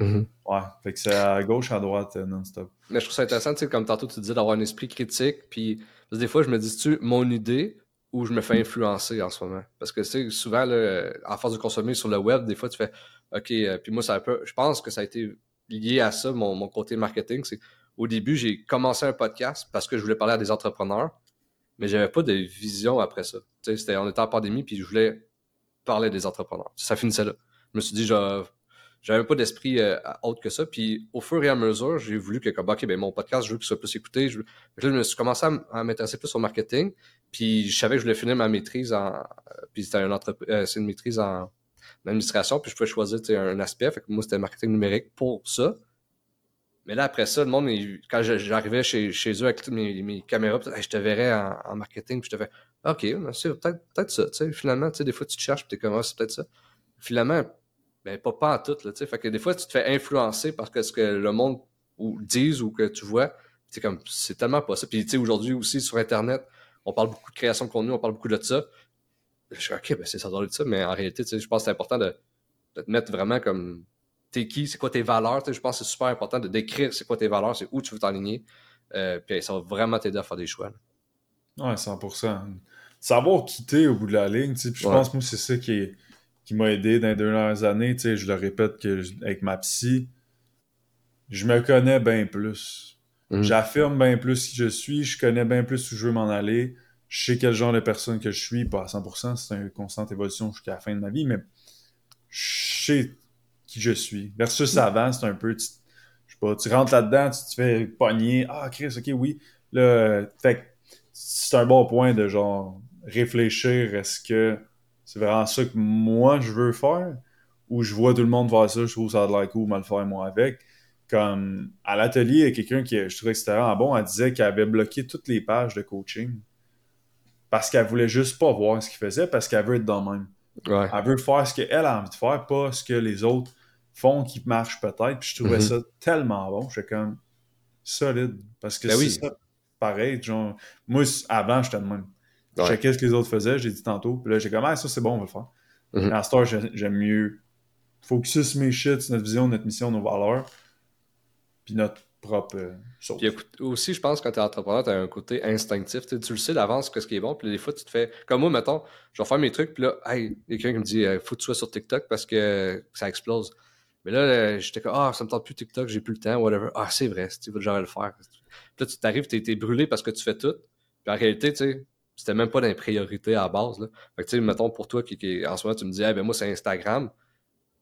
Mhm. Ouais, fait que c'est à gauche, à droite, euh, non-stop. Mais je trouve ça intéressant, tu sais, comme tantôt tu disais, d'avoir un esprit critique, puis des fois, je me dis, tu mon idée, ou je me fais influencer en ce moment? Parce que, c'est souvent, là, à force de consommer sur le web, des fois, tu fais, OK, euh, puis moi, ça peu, je pense que ça a été lié à ça, mon, mon côté marketing. C'est au début, j'ai commencé un podcast parce que je voulais parler à des entrepreneurs, mais j'avais pas de vision après ça. C'était, on était en pandémie, puis je voulais parler des entrepreneurs. Ça finissait là. Je me suis dit, j'avais pas d'esprit euh, autre que ça. Puis au fur et à mesure, j'ai voulu que, comme, OK, ben, mon podcast, je veux qu'il soit plus écouté. Je... Là, je me suis commencé à m'intéresser plus au marketing. Puis je savais que je voulais finir ma maîtrise en. Euh, puis c'était une, euh, c'est une maîtrise en administration. Puis je pouvais choisir un aspect. Fait que moi, c'était marketing numérique pour ça. Mais là, après ça, le monde, quand j'arrivais chez, chez eux avec toutes mes, caméras, je te verrais en, marketing, puis je te fais OK, c'est peut-être peut ça. Tu sais, finalement, tu sais, des fois, tu te cherches, puis tu es comme, ah, c'est peut-être ça. Finalement, ben, pas, pas en tout. Là. Fait que des fois, tu te fais influencer par ce que le monde ou dise ou que tu vois. C'est comme, c'est tellement pas ça. Puis, tu sais, aujourd'hui aussi, sur Internet, on parle beaucoup de création de contenu, on parle beaucoup de ça. Je suis OK, ben, c'est ça être ça, mais en réalité, je pense que c'est important de, de te mettre vraiment comme t'es qui, c'est quoi tes valeurs. Je pense que c'est super important de décrire c'est quoi tes valeurs, c'est où tu veux t'aligner. Euh, puis ça va vraiment t'aider à faire des choix. Ouais, 100%. Savoir quitter au bout de la ligne, puis je pense que moi, c'est ça qui, qui m'a aidé dans les dernières années. Je le répète que avec ma psy, je me connais bien plus. Mhm. J'affirme bien plus qui je suis, je connais bien plus où je veux m'en aller, je sais quel genre de personne que je suis, pas à 100%, c'est une constante évolution jusqu'à la fin de ma vie, mais je sais qui je suis. Versus avant, c'est un peu, tu, je sais pas, tu rentres là-dedans, tu te fais pogner. Ah, Chris, ok, oui. Là, fait c'est un bon point de genre réfléchir. Est-ce que c'est vraiment ça que moi je veux faire? Ou je vois tout le monde faire ça, je trouve ça a de l'air cool, mal faire moi avec. Comme à l'atelier, il y a quelqu'un qui, je trouvais que c'était vraiment bon, elle disait qu'elle avait bloqué toutes les pages de coaching parce qu'elle voulait juste pas voir ce qu'il faisait parce qu'elle veut être dans le même. Elle veut faire ce qu'elle a envie de faire, pas ce que les autres font qui marche peut-être. Puis je trouvais mhm. ça tellement bon. J'étais comme solide. Parce que ben c'est ça, pareil. Genre, moi, avant, j'étais de même. Je checkais ce que les autres faisaient, j'ai dit tantôt. Puis là, j'ai comme, ah, ça, c'est bon, on va le faire. Mm À ce j'aime mieux focus mes shit sur notre vision, notre mission, nos valeurs. Puis notre propre euh, chose. Puis aussi, je pense que quand tu es entrepreneur, tu as un côté instinctif. Tu le sais d'avance ce qui est bon. Puis des fois, tu te fais. Comme moi, mettons, je vais faire mes trucs. Puis là, hey, il y a quelqu'un qui me dit, faut que tu sois sur TikTok parce que ça explose. Mais là, euh, j'étais comme, ah, ça me tente plus TikTok, j'ai plus le temps, whatever. Ah, c'est vrai, tu veux le faire. Puis là, tu t'arrives, t'es, es brûlé parce que tu fais tout. Puis en réalité, tu sais, c'était même pas dans priorités à la base. Là. Fait que, tu sais, mettons, pour toi, qui, en ce moment, tu me dis, ah, ben moi, c'est Instagram.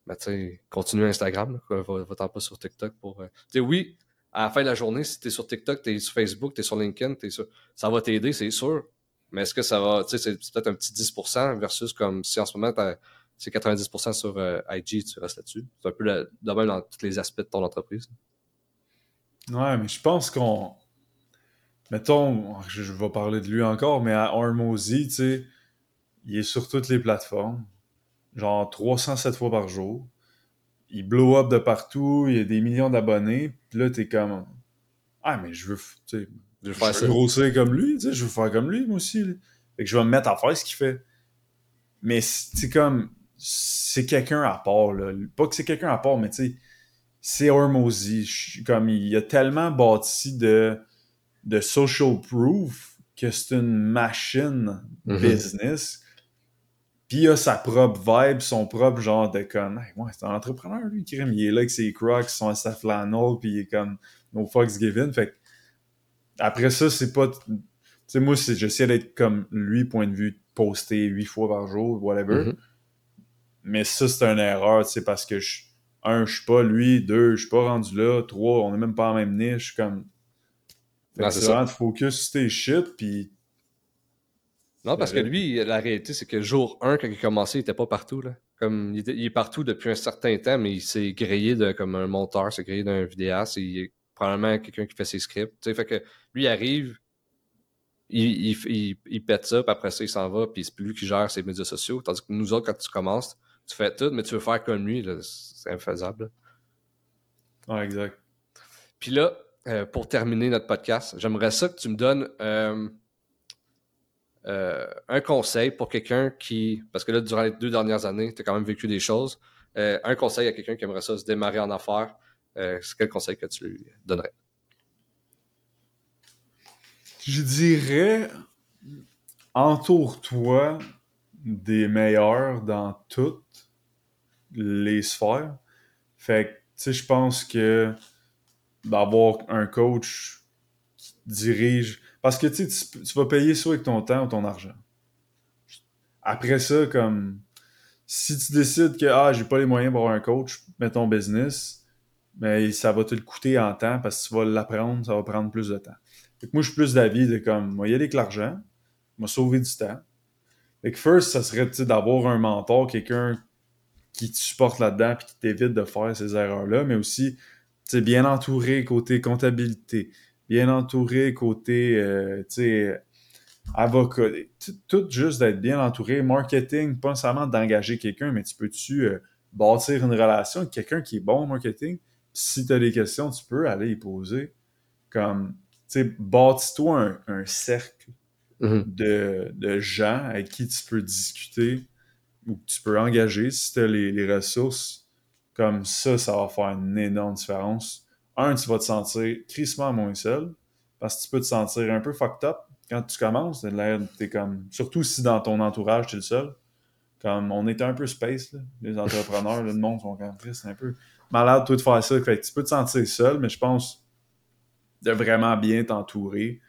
Ben, tu sais, continue Instagram, là, va-t'en pas sur TikTok pour. Euh, tu sais, oui, à la fin de la journée, si t'es sur TikTok, t'es sur Facebook, t'es sur LinkedIn, t'es sur... ça va t'aider, c'est sûr. Mais est-ce que ça va, tu sais, c'est peut-être un petit 10% versus comme si en ce moment, t'as c'est 90% sur euh, IG, tu restes là-dessus. C'est un peu de même dans tous les aspects de ton entreprise. Ouais, mais je pense qu'on. Mettons, je, vais parler de lui encore, mais à Armozy, tu sais, il est sur toutes les plateformes. Genre 307 fois par jour. Il blow up de partout, il y a des millions d'abonnés. Puis là, t'es comme. Ah, mais je veux. Tu sais, je veux faire grossir comme lui, tu sais, je veux faire comme lui, moi aussi. Fait que je vais me mettre à faire ce qu'il fait. Mais c'est comme c'est quelqu'un à part. Là. Pas que c'est quelqu'un à part, mais tu sais, c'est Hormozy. Comme il a tellement bâti de, de social proof que c'est une machine mm-hmm. business. Puis il a sa propre vibe, son propre genre de comme, ouais, c'est un entrepreneur lui, qui il est là avec ses crocs, son sa flannel, puis il est comme no fucks given. Fait après ça, c'est pas. Tu sais, moi, j'essaie d'être comme lui, point de vue, posté huit fois par jour, whatever. Mm-hmm. Mais ça, c'est une erreur, tu sais, parce que, je, un, je suis pas lui, deux, je suis pas rendu là, trois, on est même pas en même niche, comme... c'est vraiment de focus sur tes shit, puis... Non, parce que lui, la réalité, c'est que jour 1, quand il a commencé, il était pas partout, là. Comme, il, est partout depuis un certain temps, mais il s'est grillé de, comme un monteur, s'est grillé d'un vidéaste, il est probablement quelqu'un qui fait ses scripts, tu sais, fait que lui, il arrive, il, il, il, pète ça, puis après ça, il s'en va, puis c'est plus lui qui gère ses médias sociaux. Tandis que nous autres, quand tu commences, tu fais tout, mais tu veux faire comme lui, c'est infaisable. Ouais, exact. Puis là, euh, pour terminer notre podcast, j'aimerais ça que tu me donnes euh, euh, un conseil pour quelqu'un qui, parce que là, durant les deux dernières années, tu as quand même vécu des choses. un conseil à quelqu'un qui aimerait ça se démarrer en affaires, c'est quel conseil que tu lui donnerais? Je dirais entoure-toi des meilleurs dans toutes les sphères. Fait que, tu sais, je pense que d'avoir un coach qui dirige. Parce que, tu sais, tu vas payer soit avec ton temps ou ton argent. Après ça, comme si tu décides que ah, j'ai pas les moyens d'avoir un coach, mets ton business, mais ça va te le coûter en temps parce que tu vas l'apprendre, ça va prendre plus de temps. moi, je suis plus d'avis de comme, moi, y aller avec l'argent, m'a sauvé du temps. Que first, ça serait d'avoir un mentor, quelqu'un qui te supporte là-dedans et qui t'évite de faire ces erreurs-là, mais aussi bien entouré côté comptabilité, bien entouré côté euh, avocat, tout juste d'être bien entouré, marketing, pas nécessairement d'engager quelqu'un, mais tu peux-tu euh, bâtir une relation avec quelqu'un qui est bon en marketing? Si tu as des questions, tu peux aller y poser. Comme, tu sais, bâtis-toi un, cercle mm-hmm. de, gens avec qui tu peux discuter ou que tu peux engager si tu as les, ressources. Comme ça, ça va faire une énorme différence. Un, tu vas te sentir crissement moins seul parce que tu peux te sentir un peu fucked up quand tu commences, t'es comme. Surtout si dans ton entourage, tu es le seul. Comme on était un peu space, les entrepreneurs, le monde sont quand même un peu malade toi de faire ça. Tu peux te sentir seul, mais je pense de vraiment bien t'entourer.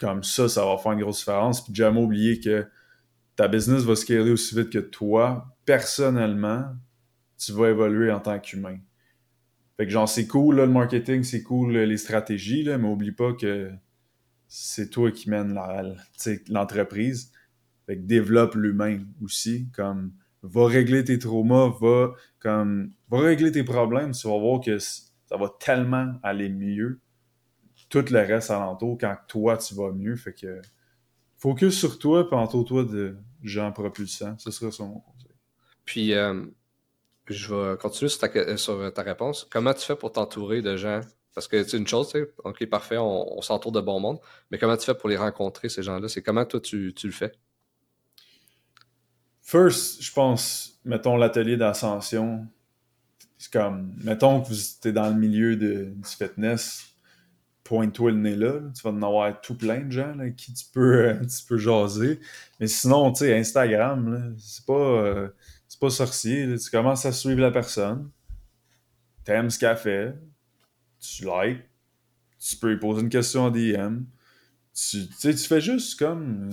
Comme ça, ça va faire une grosse différence. Puis jamais oublier que ta business va scaler aussi vite que toi, personnellement, tu vas évoluer en tant qu'humain. Fait que genre, c'est cool, le marketing, c'est cool, les stratégies, là, mais oublie pas que c'est toi qui mène l'entreprise. Fait que développe l'humain aussi. Comme, va régler tes traumas, va, comme, va régler tes problèmes. Tu vas voir que ça va tellement aller mieux. Tout le reste alentour quand toi, tu vas mieux. Fait que, focus sur toi, puis entoure-toi de gens propulsants. Ce serait ça mon conseil. Puis, euh, je vais continuer sur ta, sur ta réponse. Comment tu fais pour t'entourer de gens? Parce que c'est une chose, tu sais, ok, parfait, on, s'entoure de bon monde, mais comment tu fais pour les rencontrer, ces gens-là? C'est comment toi tu, le fais? First, je pense, mettons l'atelier d'ascension, c'est comme, mettons que tu es dans le milieu de, du fitness, pointe-toi le nez là, tu vas en avoir tout plein de gens là, qui tu peux, tu peux jaser. Mais sinon, tu sais, Instagram, c'est pas, euh, c'est pas sorcier. Tu commences à suivre la personne, t'aimes ce qu'elle fait, tu likes, tu peux lui poser une question en DM. Tu, tu fais juste comme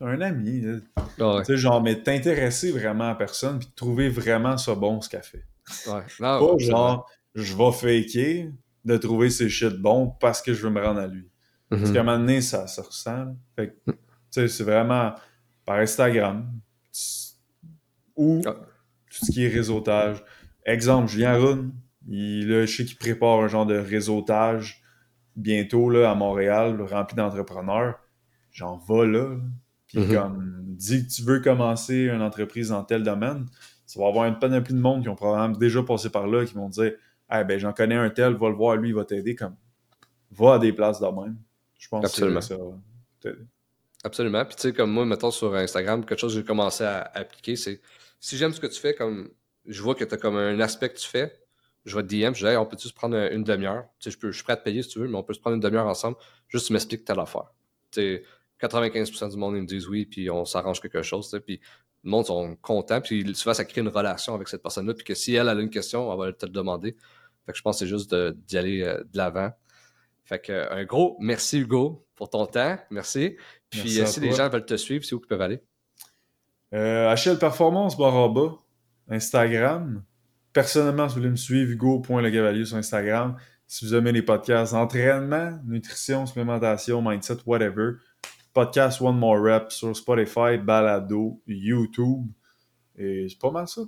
un ami. Ah tu sais, genre, mais t'intéresser vraiment à la personne puis trouver vraiment ça bon ce qu'elle fait. Ouais. pas genre, je vais faker de trouver ses shit bons parce que je veux me rendre à lui. Parce mhm. qu'à un moment donné, ça, ça ressent. Fait que, tu sais, c'est vraiment par Instagram ou ah. tout ce qui est réseautage. Exemple, Julien Rune, il, là, je sais qu'il prépare un genre de réseautage bientôt là, à Montréal, rempli d'entrepreneurs. J'en vais là. Puis mm-hmm. comme, dis que tu veux commencer une entreprise dans tel domaine, ça va avoir une panoplie de monde qui ont probablement déjà passé par là, qui vont dire Ben j'en connais un tel, va le voir, lui, il va t'aider. Comme, va à des places de même. Je pense Absolument. que ça va t'aider. Absolument. Puis tu sais, comme moi, mettons sur Instagram, quelque chose que j'ai commencé à appliquer, c'est si j'aime ce que tu fais, comme je vois que tu as comme un aspect que tu fais, je vais te DM, je dis, on peut-tu se prendre une demi-heure? Tu sais, je, je suis prêt à te payer si tu veux, mais on peut se prendre une demi-heure ensemble. Juste tu m'expliques telle affaire. Tu sais, 95% du monde, ils me disent oui, puis on s'arrange quelque chose. Puis le monde sont contents, puis souvent, ça crée une relation avec cette personne-là, puis que si elle a une question, elle va te le demander. Fait que je pense que c'est juste d'y aller euh, de l'avant. Fait que un gros merci Hugo pour ton temps. Merci. Puis euh, si les gens veulent te suivre, c'est où qu'ils peuvent aller? Euh, HL Performance, barra Instagram. Personnellement, si vous voulez me suivre, Hugo.legavalier sur Instagram. Si vous aimez les podcasts, entraînement, nutrition, supplémentation, mindset, whatever. Podcast One More Rep sur Spotify, Balado, YouTube. Et c'est pas mal ça.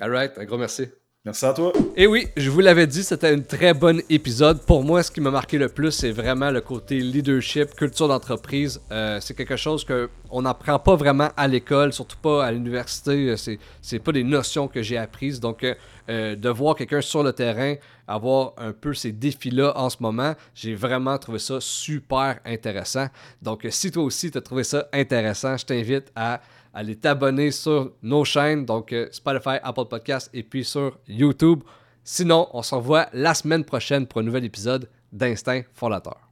Alright, un gros merci. Merci à toi. Et oui, je vous l'avais dit, c'était un très bon épisode. Pour moi, ce qui m'a marqué le plus, c'est vraiment le côté leadership, culture d'entreprise. Euh, c'est quelque chose qu'on n'apprend pas vraiment à l'école, surtout pas à l'université. Euh, c'est, c'est pas des notions que j'ai apprises. Donc, euh, de voir quelqu'un sur le terrain avoir un peu ces défis-là en ce moment, j'ai vraiment trouvé ça super intéressant. Donc, si toi aussi tu as trouvé ça intéressant, je t'invite à allez t'abonner sur nos chaînes, donc euh, Spotify, Apple Podcast et puis sur YouTube. Sinon, on se revoit la semaine prochaine pour un nouvel épisode d'Instinct Fondateur.